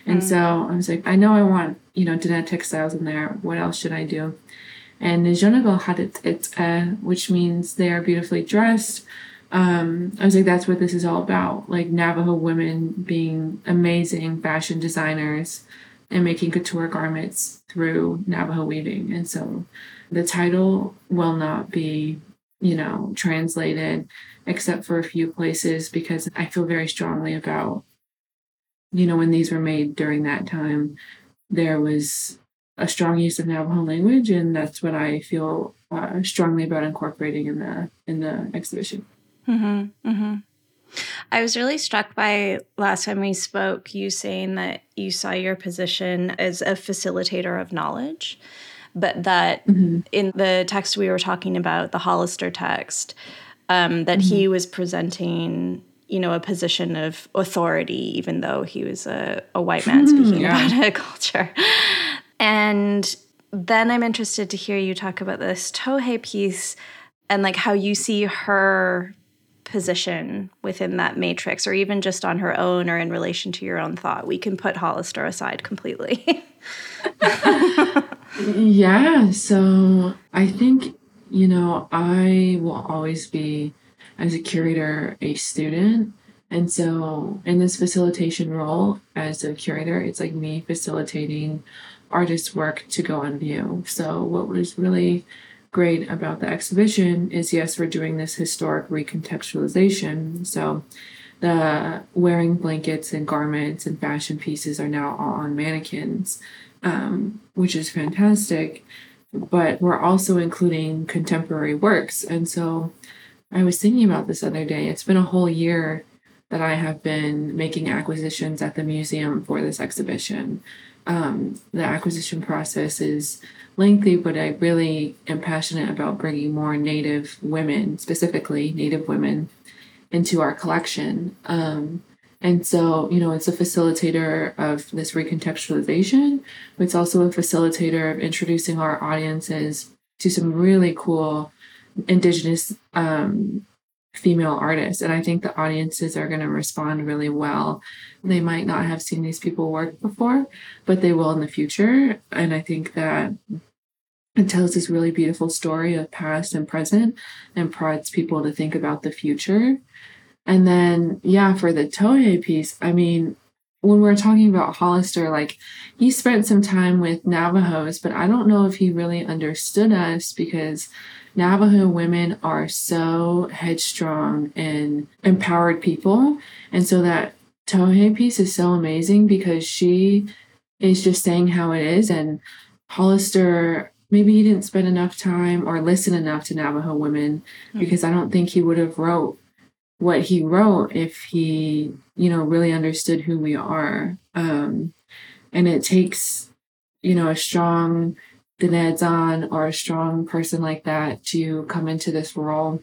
And mm. so I was like, I know I want, you know, Diné textiles in there. What else should I do? And Nijonagal had it, it uh, which means they are beautifully dressed. Um, I was like, that's what this is all about. Like Navajo women being amazing fashion designers and making couture garments through Navajo weaving. And so the title will not be, you know, translated except for a few places because I feel very strongly about, you know, when these were made during that time, there was a strong use of Navajo language, and that's what I feel uh, strongly about incorporating in the in the exhibition. Mm-hmm, mm-hmm. I was really struck by last time we spoke, you saying that you saw your position as a facilitator of knowledge but that mm-hmm. in the text we were talking about, the Hollister text, um, that mm-hmm. he was presenting, you know, a position of authority, even though he was a, a white man speaking yeah. about a culture. And then I'm interested to hear you talk about this Tohe piece and like how you see her position within that matrix or even just on her own or in relation to your own thought. We can put Hollister aside completely. yeah, so I think, you know, I will always be, as a curator, a student. And so in this facilitation role as a curator, it's like me facilitating artists' work to go on view. So what was really great about the exhibition is yes, we're doing this historic recontextualization. So the wearing blankets and garments and fashion pieces are now all on mannequins, um, which is fantastic. But we're also including contemporary works. And so I was thinking about this other day. It's been a whole year that I have been making acquisitions at the museum for this exhibition. Um, the acquisition process is lengthy, but I really am passionate about bringing more Native women, specifically Native women, into our collection. Um, and so, you know, it's a facilitator of this recontextualization, it's also a facilitator of introducing our audiences to some really cool indigenous um, female artists. And I think the audiences are going to respond really well. They might not have seen these people work before, but they will in the future. And I think that it tells this really beautiful story of past and present and prods people to think about the future. And then, yeah, for the Tohe piece, I mean, when we're talking about Hollister, like he spent some time with Navajos, but I don't know if he really understood us because Navajo women are so headstrong and empowered people. And so that Tohe piece is so amazing because she is just saying how it is. And Hollister, maybe he didn't spend enough time or listen enough to Navajo women mm-hmm. because I don't think he would have wrote what he wrote if he, you know, really understood who we are. Um, and it takes, you know, a strong Diné Zan or a strong person like that to come into this role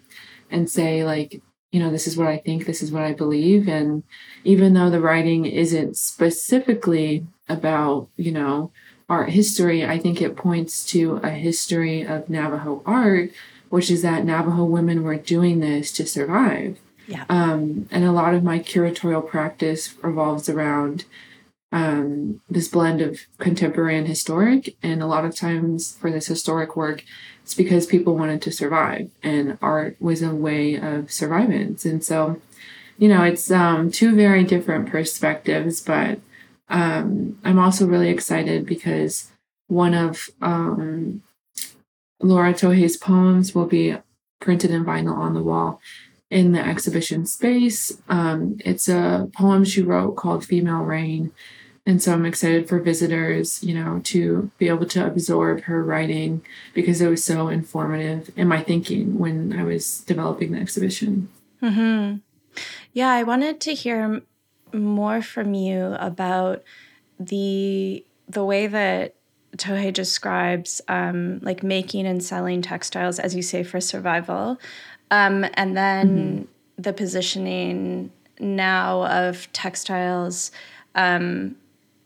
and say, like, you know, this is what I think, this is what I believe. And even though the writing isn't specifically about, you know, art history, I think it points to a history of Navajo art, which is that Navajo women were doing this to survive. Yeah. Um, and a lot of my curatorial practice revolves around um, this blend of contemporary and historic. And a lot of times for this historic work, it's because people wanted to survive, and art was a way of survivance. And so, you know, it's um, two very different perspectives, but um, I'm also really excited because one of um, Laura Tohe's poems will be printed in vinyl on the wall in the exhibition space. Um, it's a poem she wrote called Female Rain. And so I'm excited for visitors, you know, to be able to absorb her writing because it was so informative in my thinking when I was developing the exhibition. Mm-hmm. Yeah, I wanted to hear more from you about the the way that Tohe describes um, like making and selling textiles, as you say, for survival, um, and then mm-hmm. the positioning now of textiles um,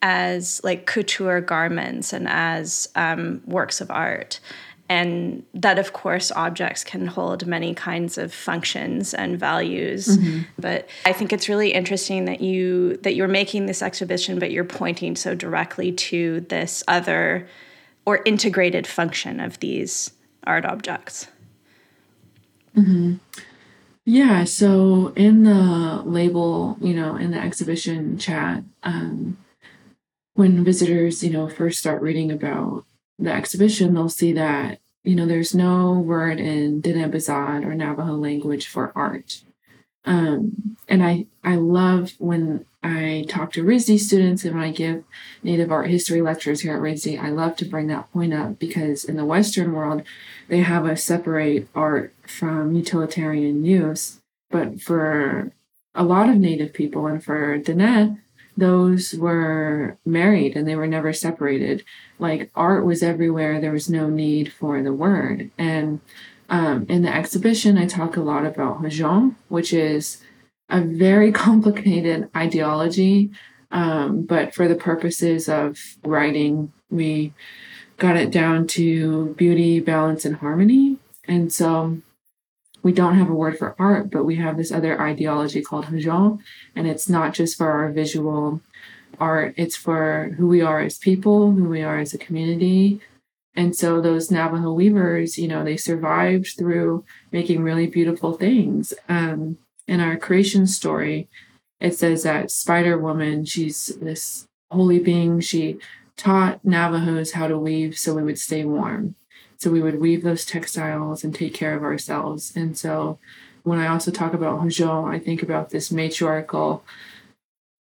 as like couture garments and as um, works of art. And that, of course, objects can hold many kinds of functions and values. Mm-hmm. But I think it's really interesting that you that you're making this exhibition, but you're pointing so directly to this other or integrated function of these art objects. Mm-hmm. Yeah, so in the label, you know, in the exhibition chat, um, when visitors, you know, first start reading about the exhibition, they'll see that, you know, there's no word in Diné Bizaad or Navajo language for art. Um, and I, I love when I talk to RISD students and when I give Native art history lectures here at RISD, I love to bring that point up because in the Western world, they have a separate art from utilitarian use. But for a lot of Native people and for Diné, those were married and they were never separated. Like art was everywhere, there was no need for the word. And um, in the exhibition, I talk a lot about Hózhó, which is a very complicated ideology. Um, but for the purposes of writing, we got it down to beauty, balance, and harmony. And so we don't have a word for art, but we have this other ideology called Hózhó. And it's not just for our visual art, it's for who we are as people, who we are as a community. And so those Navajo weavers, you know, they survived through making really beautiful things. Um, in our creation story, it says that Spider Woman, she's this holy being. She taught Navajos how to weave so we would stay warm. So we would weave those textiles and take care of ourselves. And so when I also talk about Hózhó, I think about this matriarchal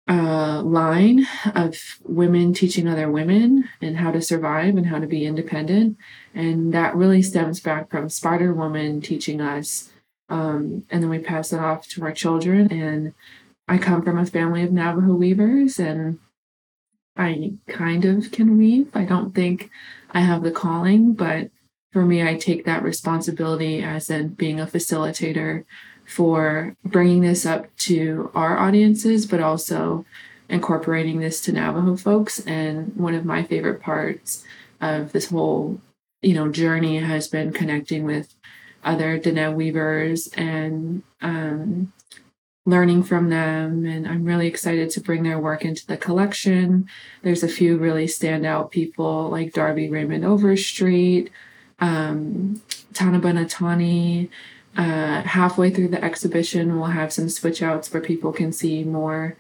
uh, line of women teaching other women and how to survive and how to be independent. And that really stems back from Spider Woman teaching us um, and then we pass it off to our children. And I come from a family of Navajo weavers, and I kind of can weave. I don't think I have the calling, but for me, I take that responsibility as in being a facilitator for bringing this up to our audiences, but also incorporating this to Navajo folks. And one of my favorite parts of this whole, you know, journey has been connecting with other Diné weavers and um, learning from them. And I'm really excited to bring their work into the collection. There's a few really standout people like Darby Raymond Overstreet, um, Tanaba Natani. Uh, halfway through the exhibition, we'll have some switch outs where people can see more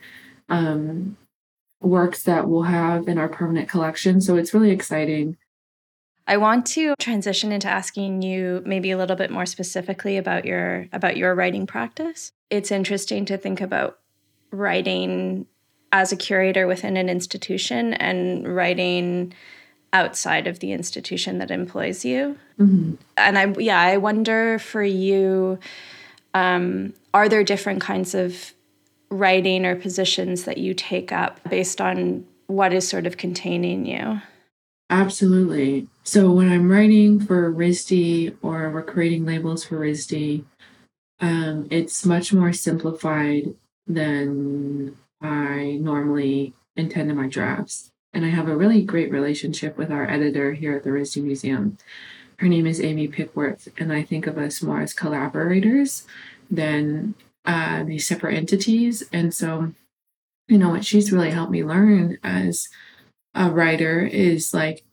um, works that we'll have in our permanent collection. So it's really exciting. I want to transition into asking you maybe a little bit more specifically about your about your writing practice. It's interesting to think about writing as a curator within an institution and writing outside of the institution that employs you. Mm-hmm. And I yeah, I wonder for you um, are there different kinds of writing or positions that you take up based on what is sort of containing you? Absolutely. So when I'm writing for RISD or we're creating labels for RISD, um, it's much more simplified than I normally intend in my drafts. And I have a really great relationship with our editor here at the RISD Museum. Her name is Amy Pickworth, and I think of us more as collaborators than uh, these separate entities. And so, you know, what she's really helped me learn as a writer is like,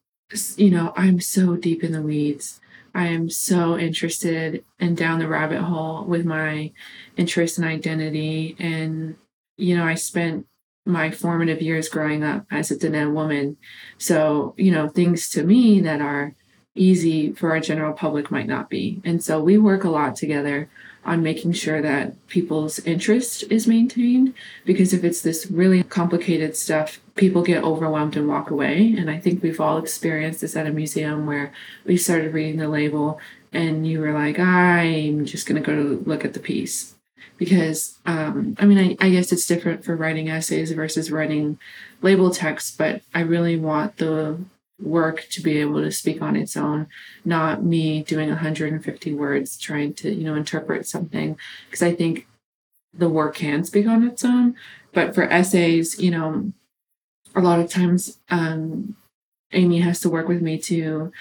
you know, I'm so deep in the weeds. I am so interested and down the rabbit hole with my interest and identity. And, you know, I spent my formative years growing up as a Diné woman. So, you know, things to me that are easy for our general public might not be. And so we work a lot together on making sure that people's interest is maintained because if it's this really complicated stuff people get overwhelmed and walk away and i think we've all experienced this at a museum where we started reading the label and you were like i'm just going to go look at the piece because um, i mean I, I guess it's different for writing essays versus writing label text but i really want the work to be able to speak on its own, not me doing 150 words trying to, you know, interpret something. Because I think the work can speak on its own. But for essays, you know, a lot of times um, Amy has to work with me to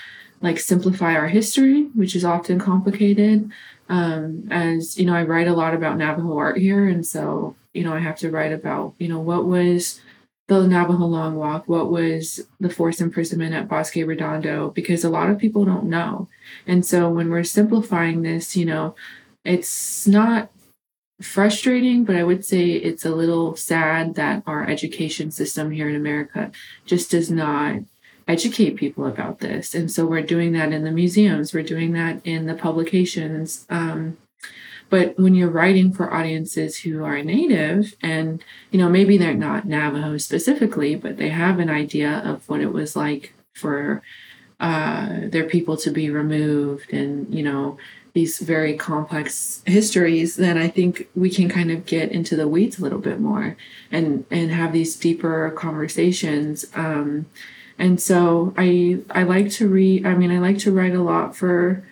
like simplify our history, which is often complicated. Um, as you know, I write a lot about Navajo art here, and so you know, I have to write about you know what was the Navajo Long Walk, what was the forced imprisonment at Bosque Redondo, because a lot of people don't know. And so when we're simplifying this, you know, it's not frustrating, but I would say it's a little sad that our education system here in America just does not educate people about this. And so we're doing that in the museums, we're doing that in the publications. Um, but when you're writing for audiences who are native and, you know, maybe they're not Navajo specifically, but they have an idea of what it was like for uh, their people to be removed and, you know, these very complex histories, then I think we can kind of get into the weeds a little bit more and and have these deeper conversations. Um, and so I I like to read. I mean, I like to write a lot for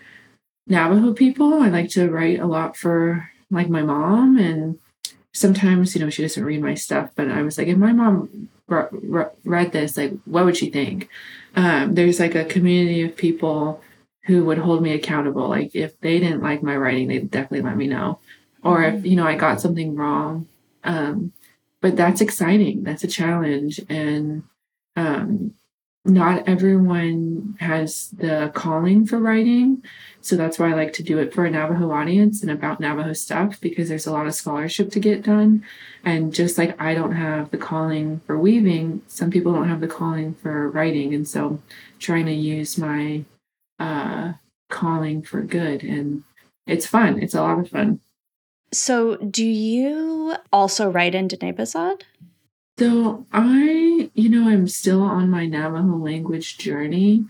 Navajo people. I like to write a lot for like my mom. And sometimes you know she doesn't read my stuff but i was like if my mom read this like what would she think? Um, there's like a community of people who would hold me accountable. Like if they didn't like my writing they'd definitely let me know. Or if you know i got something wrong um, but that's exciting. That's a challenge. And um, not everyone has the calling for writing. So that's why I like to do it for a Navajo audience and about Navajo stuff because there's a lot of scholarship to get done. And just like I don't have the calling for weaving, some people don't have the calling for writing. And so trying to use my uh, calling for good. And it's fun, it's a lot of fun. So, do you also write in Diné Bizaad? So I, you know, I'm still on my Navajo language journey.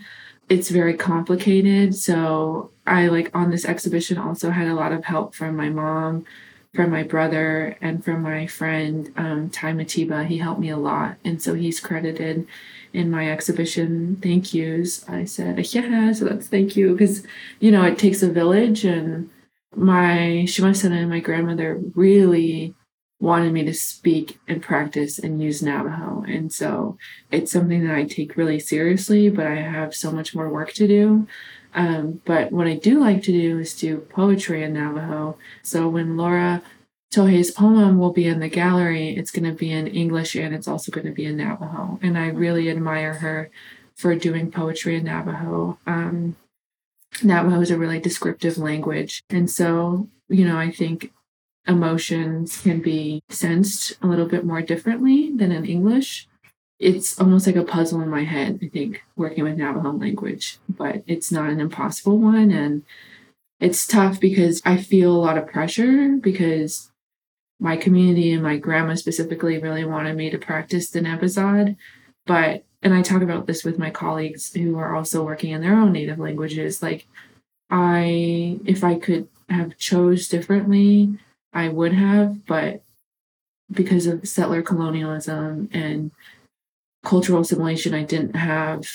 It's very complicated. So I like on this exhibition also had a lot of help from my mom, from my brother, and from my friend um, Ty Matiba. He helped me a lot, and so he's credited in my exhibition thank yous. I said, yeah, so that's thank you because you know it takes a village, and my Shimasena and my grandmother really wanted me to speak and practice and use Navajo. And so it's something that I take really seriously, but I have so much more work to do. Um, but what I do like to do is do poetry in Navajo. So when Laura Tohe's poem will be in the gallery, it's going to be in English and it's also going to be in Navajo. And I really admire her for doing poetry in Navajo. Um, Navajo is a really descriptive language. And so, you know, I think emotions can be sensed a little bit more differently than in English. It's almost like a puzzle in my head, I think, working with Navajo language, but it's not an impossible one. And it's tough because I feel a lot of pressure because my community and my grandma specifically really wanted me to practice the Nebazad. But, and I talk about this with my colleagues who are also working in their own native languages. Like, I, if I could have chose differently, I would have, but because of settler colonialism and cultural assimilation, I didn't have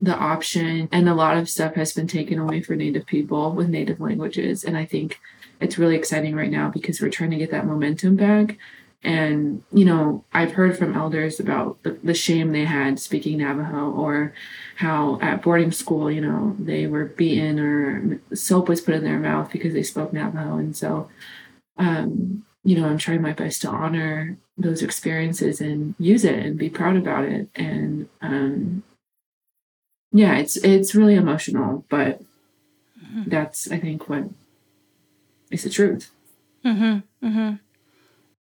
the option. And a lot of stuff has been taken away for Native people with Native languages. And I think it's really exciting right now because we're trying to get that momentum back. And, you know, I've heard from elders about the, the shame they had speaking Navajo or how at boarding school, you know, they were beaten or soap was put in their mouth because they spoke Navajo. And so, um, you know, I'm trying my best to honor those experiences and use it and be proud about it. And um, yeah, it's it's really emotional, but mm-hmm. that's I think what is the truth. Mm-hmm. Mm-hmm.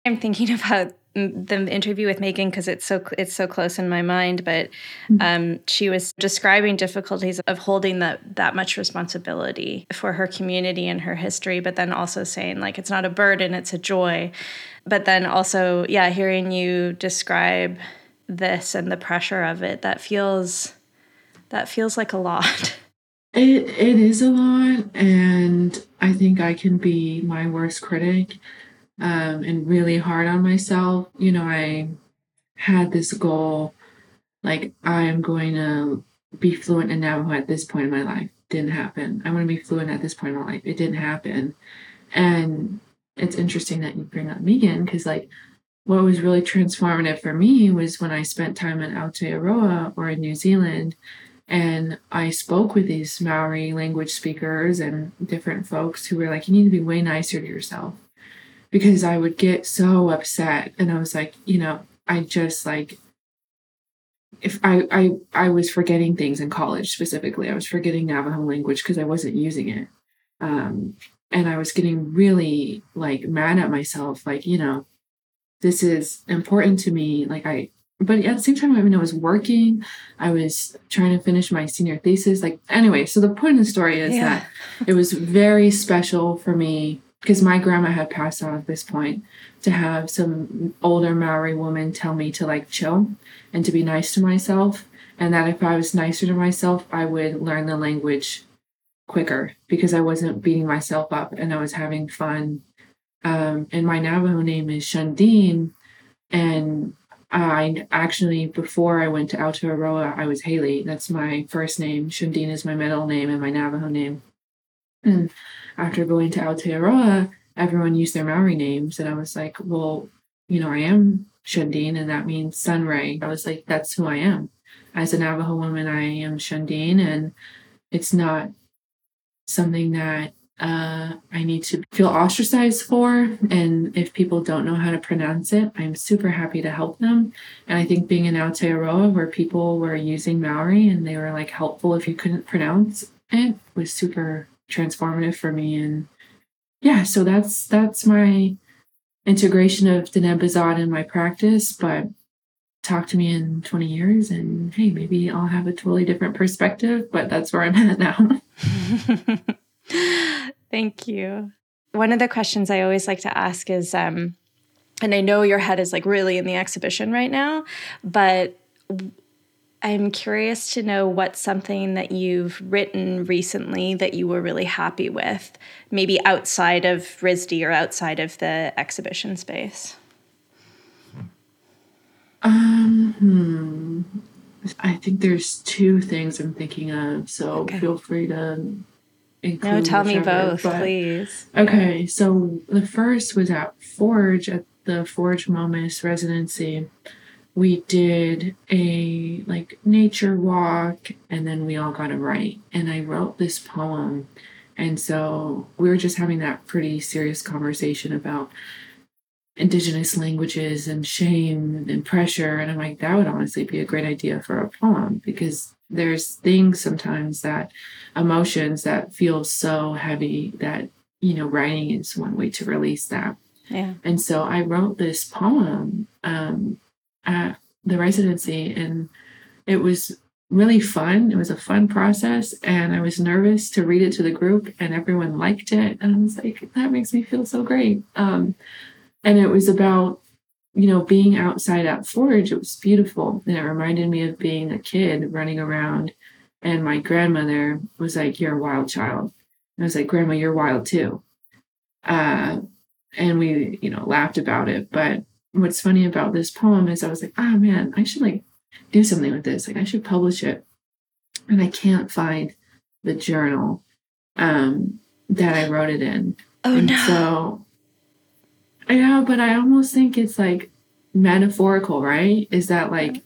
I'm thinking about the interview with Megan because it's so it's so close in my mind. But mm-hmm. um, she was describing difficulties of holding that that much responsibility for her community and her history, but then also saying like it's not a burden, it's a joy. But then also, yeah, hearing you describe this and the pressure of it, that feels that feels like a lot. It it is a lot, and I think I can be my worst critic um, and really hard on myself. You know, I had this goal, like I am going to be fluent in Navajo at this point in my life. Didn't happen. I want to be fluent at this point in my life. It didn't happen, and it's interesting that you bring up Megan because like what was really transformative for me was when I spent time in Aotearoa or in New Zealand and I spoke with these Maori language speakers and different folks who were like, you need to be way nicer to yourself because I would get so upset. And I was like, you know, I just like, if I, I, I was forgetting things in college specifically, I was forgetting Navajo language because I wasn't using it. Um, and I was getting really like mad at myself, like, you know, this is important to me. Like I, but at the same time, I mean, I was working, I was trying to finish my senior thesis. Like, anyway, so the point of the story is yeah. that it was very special for me because my grandma had passed on at this point to have some older Maori woman tell me to like chill and to be nice to myself. And that if I was nicer to myself, I would learn the language quicker because I wasn't beating myself up and I was having fun. Um, and my Navajo name is Sháńdíín. And I actually, before I went to Aotearoa, I was Haley. That's my first name. Sháńdíín is my middle name and my Navajo name. And after going to Aotearoa, everyone used their Maori names. And I was like, well, you know, I am Sháńdíín, and that means sunray. I was like, that's who I am. As a Navajo woman, I am Sháńdíín, and it's not something that uh, I need to feel ostracized for. And if people don't know how to pronounce it, I'm super happy to help them. And I think being in Aotearoa, where people were using Maori and they were like helpful if you couldn't pronounce it, was super transformative for me. And yeah, so that's that's my integration of Diné Bizaad in my practice. But talk to me in 20 years and hey, maybe I'll have a totally different perspective, but that's where I'm at now. Thank you. One of the questions I always like to ask is um, and I know your head is like really in the exhibition right now, but I'm curious to know what's something that you've written recently that you were really happy with, maybe outside of RISD or outside of the exhibition space. Um, hmm. I think there's two things I'm thinking of, so okay. feel free to include. No, tell whichever, me both, but, please. Okay, so the first was at Forge at the Forge Momus residency we did a like nature walk and then we all got to write and i wrote this poem and so we were just having that pretty serious conversation about indigenous languages and shame and pressure and i'm like that would honestly be a great idea for a poem because there's things sometimes that emotions that feel so heavy that you know writing is one way to release that Yeah. and so i wrote this poem um, at the residency and it was really fun. It was a fun process and i was nervous to read it to the group and everyone liked it and i was like that makes me feel so great. Um, and it was about you know being outside at forge. It was beautiful and it reminded me of being a kid running around and my grandmother was like you're a wild child. And i was like grandma you're wild too. Uh, and we you know laughed about it but what's funny about this poem is i was like oh man i should like do something with this like i should publish it and i can't find the journal um that i wrote it in Oh and no. so, yeah, but I almost think it's like metaphorical, right? Is that like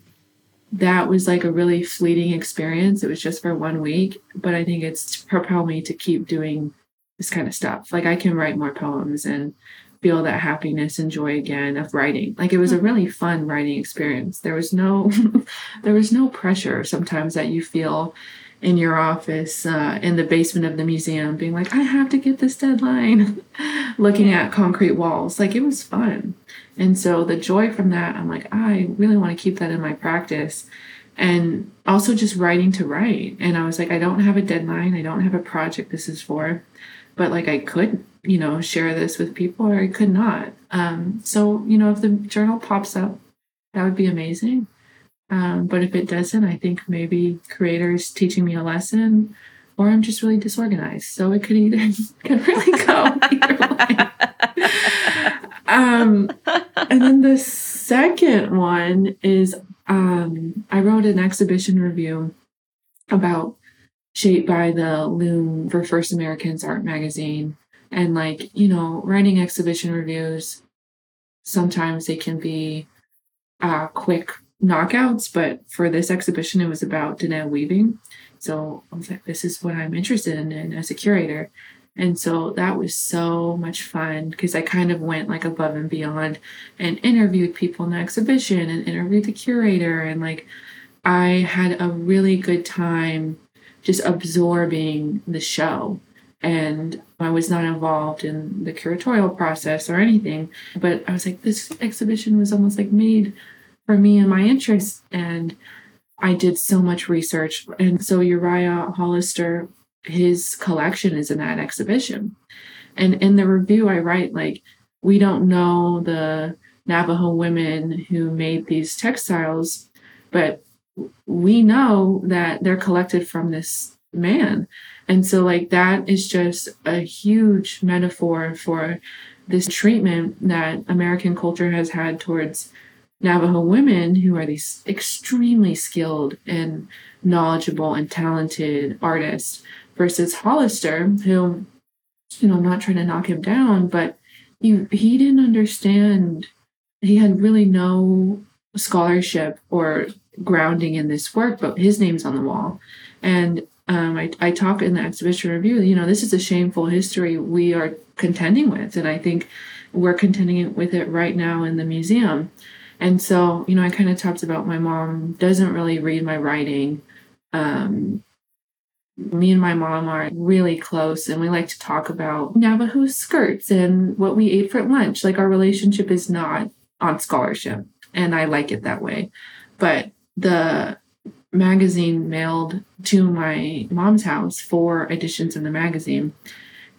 that was like a really fleeting experience? It was just for one week, but I think it's propelled me to keep doing this kind of stuff. Like I can write more poems and feel that happiness and joy again of writing. Like it was a really fun writing experience. There was no there was no pressure sometimes that you feel in your office uh, in the basement of the museum being like i have to get this deadline. Looking at concrete walls. Like it was fun. And so the joy from that i'm like i really want to keep that in my practice. And also just writing to write. And i was like i don't have a deadline. I don't have a project this is for but like i could you know share this with people or i could not um, so you know if the journal pops up that would be amazing um, but if it doesn't, I think maybe creators teaching me a lesson, or I'm just really disorganized. So it could either could really go either way. Um, and then the second one is um, I wrote an exhibition review about Shaped by the Loom for First Americans Art Magazine. And like, you know, writing exhibition reviews, sometimes they can be uh, quick knockouts, but for this exhibition, it was about Diné weaving. So I was like, this is what I'm interested in, in as a curator. And so that was so much fun because I kind of went like above and beyond and interviewed people in the exhibition and interviewed the curator. And like, I had a really good time just absorbing the show. And I was not involved in the curatorial process or anything, but I was like, this exhibition was almost like made for me and my interests. And I did so much research. And so Uriah Hollister, his collection is in that exhibition. And in the review, I write, like, we don't know the Navajo women who made these textiles, but we know that they're collected from this man. And so, like, that is just a huge metaphor for this treatment that American culture has had towards Navajo women who are these extremely skilled and knowledgeable and talented artists versus Hollister, who, you know, I'm not trying to knock him down, but he, he didn't understand, he had really no scholarship or grounding in this work, but his name's on the wall. And um, I, I talk in the exhibition review, you know, this is a shameful history we are contending with. And I think we're contending with it right now in the museum. And so, you know, I kind of talked about my mom doesn't really read my writing. Um, me and my mom are really close and we like to talk about Navajo skirts and what we ate for lunch. Like our relationship is not on scholarship and I like it that way. But the magazine mailed to my mom's house four editions of the magazine.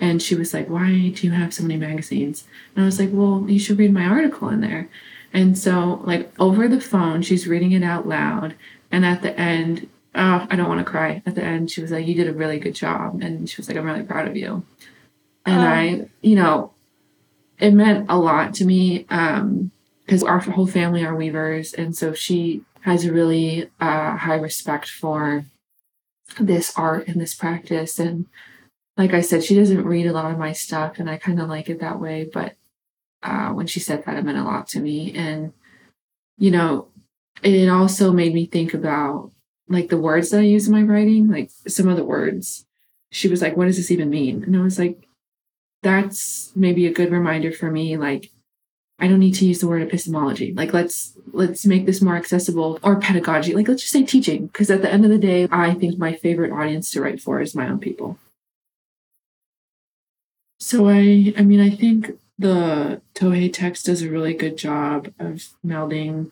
And she was like, Why do you have so many magazines? And I was like, Well, you should read my article in there. And so, like, over the phone, she's reading it out loud. And at the end, oh, I don't want to cry. At the end, she was like, You did a really good job. And she was like, I'm really proud of you. And Oh. I, you know, it meant a lot to me um, because our whole family are weavers. And so she has a really uh, high respect for this art and this practice. And like I said, she doesn't read a lot of my stuff, and I kind of like it that way. But uh, when she said that, it meant a lot to me. And, you know, it also made me think about like the words that I use in my writing, like some of the words. She was like, What does this even mean? And I was like, That's maybe a good reminder for me. Like, I don't need to use the word epistemology. Like let's let's make this more accessible or pedagogy. Like let's just say teaching because at the end of the day, I think my favorite audience to write for is my own people. So I I mean I think the Tohe text does a really good job of melding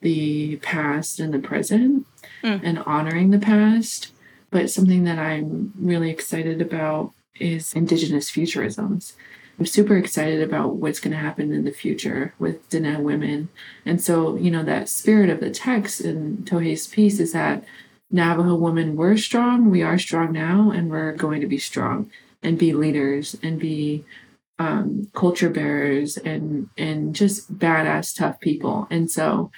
the past and the present mm. and honoring the past. But something that I'm really excited about is indigenous futurisms. I'm super excited about what's going to happen in the future with Diné women. And so, you know, that spirit of the text in Tohe's piece is that Navajo women were strong, we are strong now, and we're going to be strong and be leaders and be um, culture bearers and and just badass tough people. And so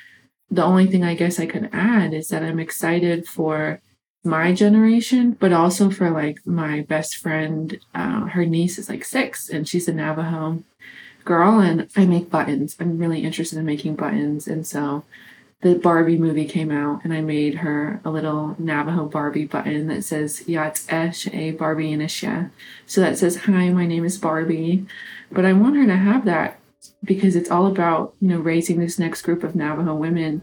the only thing I guess I could add is that I'm excited for my generation, but also for like my best friend. Uh, her niece is like six and she's a Navajo girl, and I make buttons. I'm really interested in making buttons. And so the Barbie movie came out, and I made her a little Navajo Barbie button that says Yat Esh A Barbie Inishya. So that says, Hi, my name is Barbie. But I want her to have that because it's all about, you know, raising this next group of Navajo women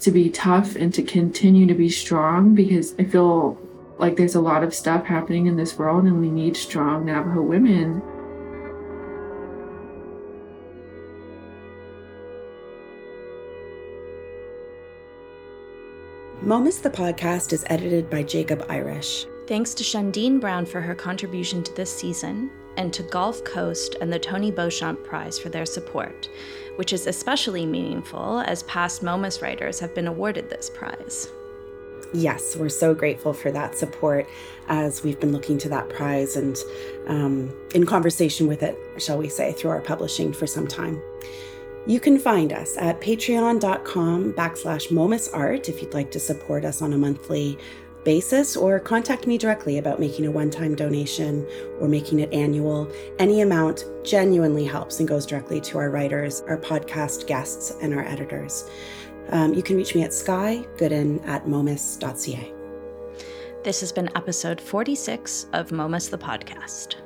to be tough and to continue to be strong because I feel like there's a lot of stuff happening in this world and we need strong Navajo women. Momus the podcast is edited by Jacob Irish. Thanks to Sháńdíín Brown for her contribution to this season, and to Gulf Coast and the Toni Beauchamp Prize for their support which is especially meaningful as past Momus writers have been awarded this prize. Yes, we're so grateful for that support as we've been looking to that prize and um, in conversation with it, shall we say, through our publishing for some time. You can find us at patreon.com backslash momusart if you'd like to support us on a monthly basis or contact me directly about making a one time donation or making it annual. Any amount genuinely helps and goes directly to our writers, our podcast guests, and our editors. Um, you can reach me at skygooden at momus.ca. This has been episode 46 of Momus the Podcast.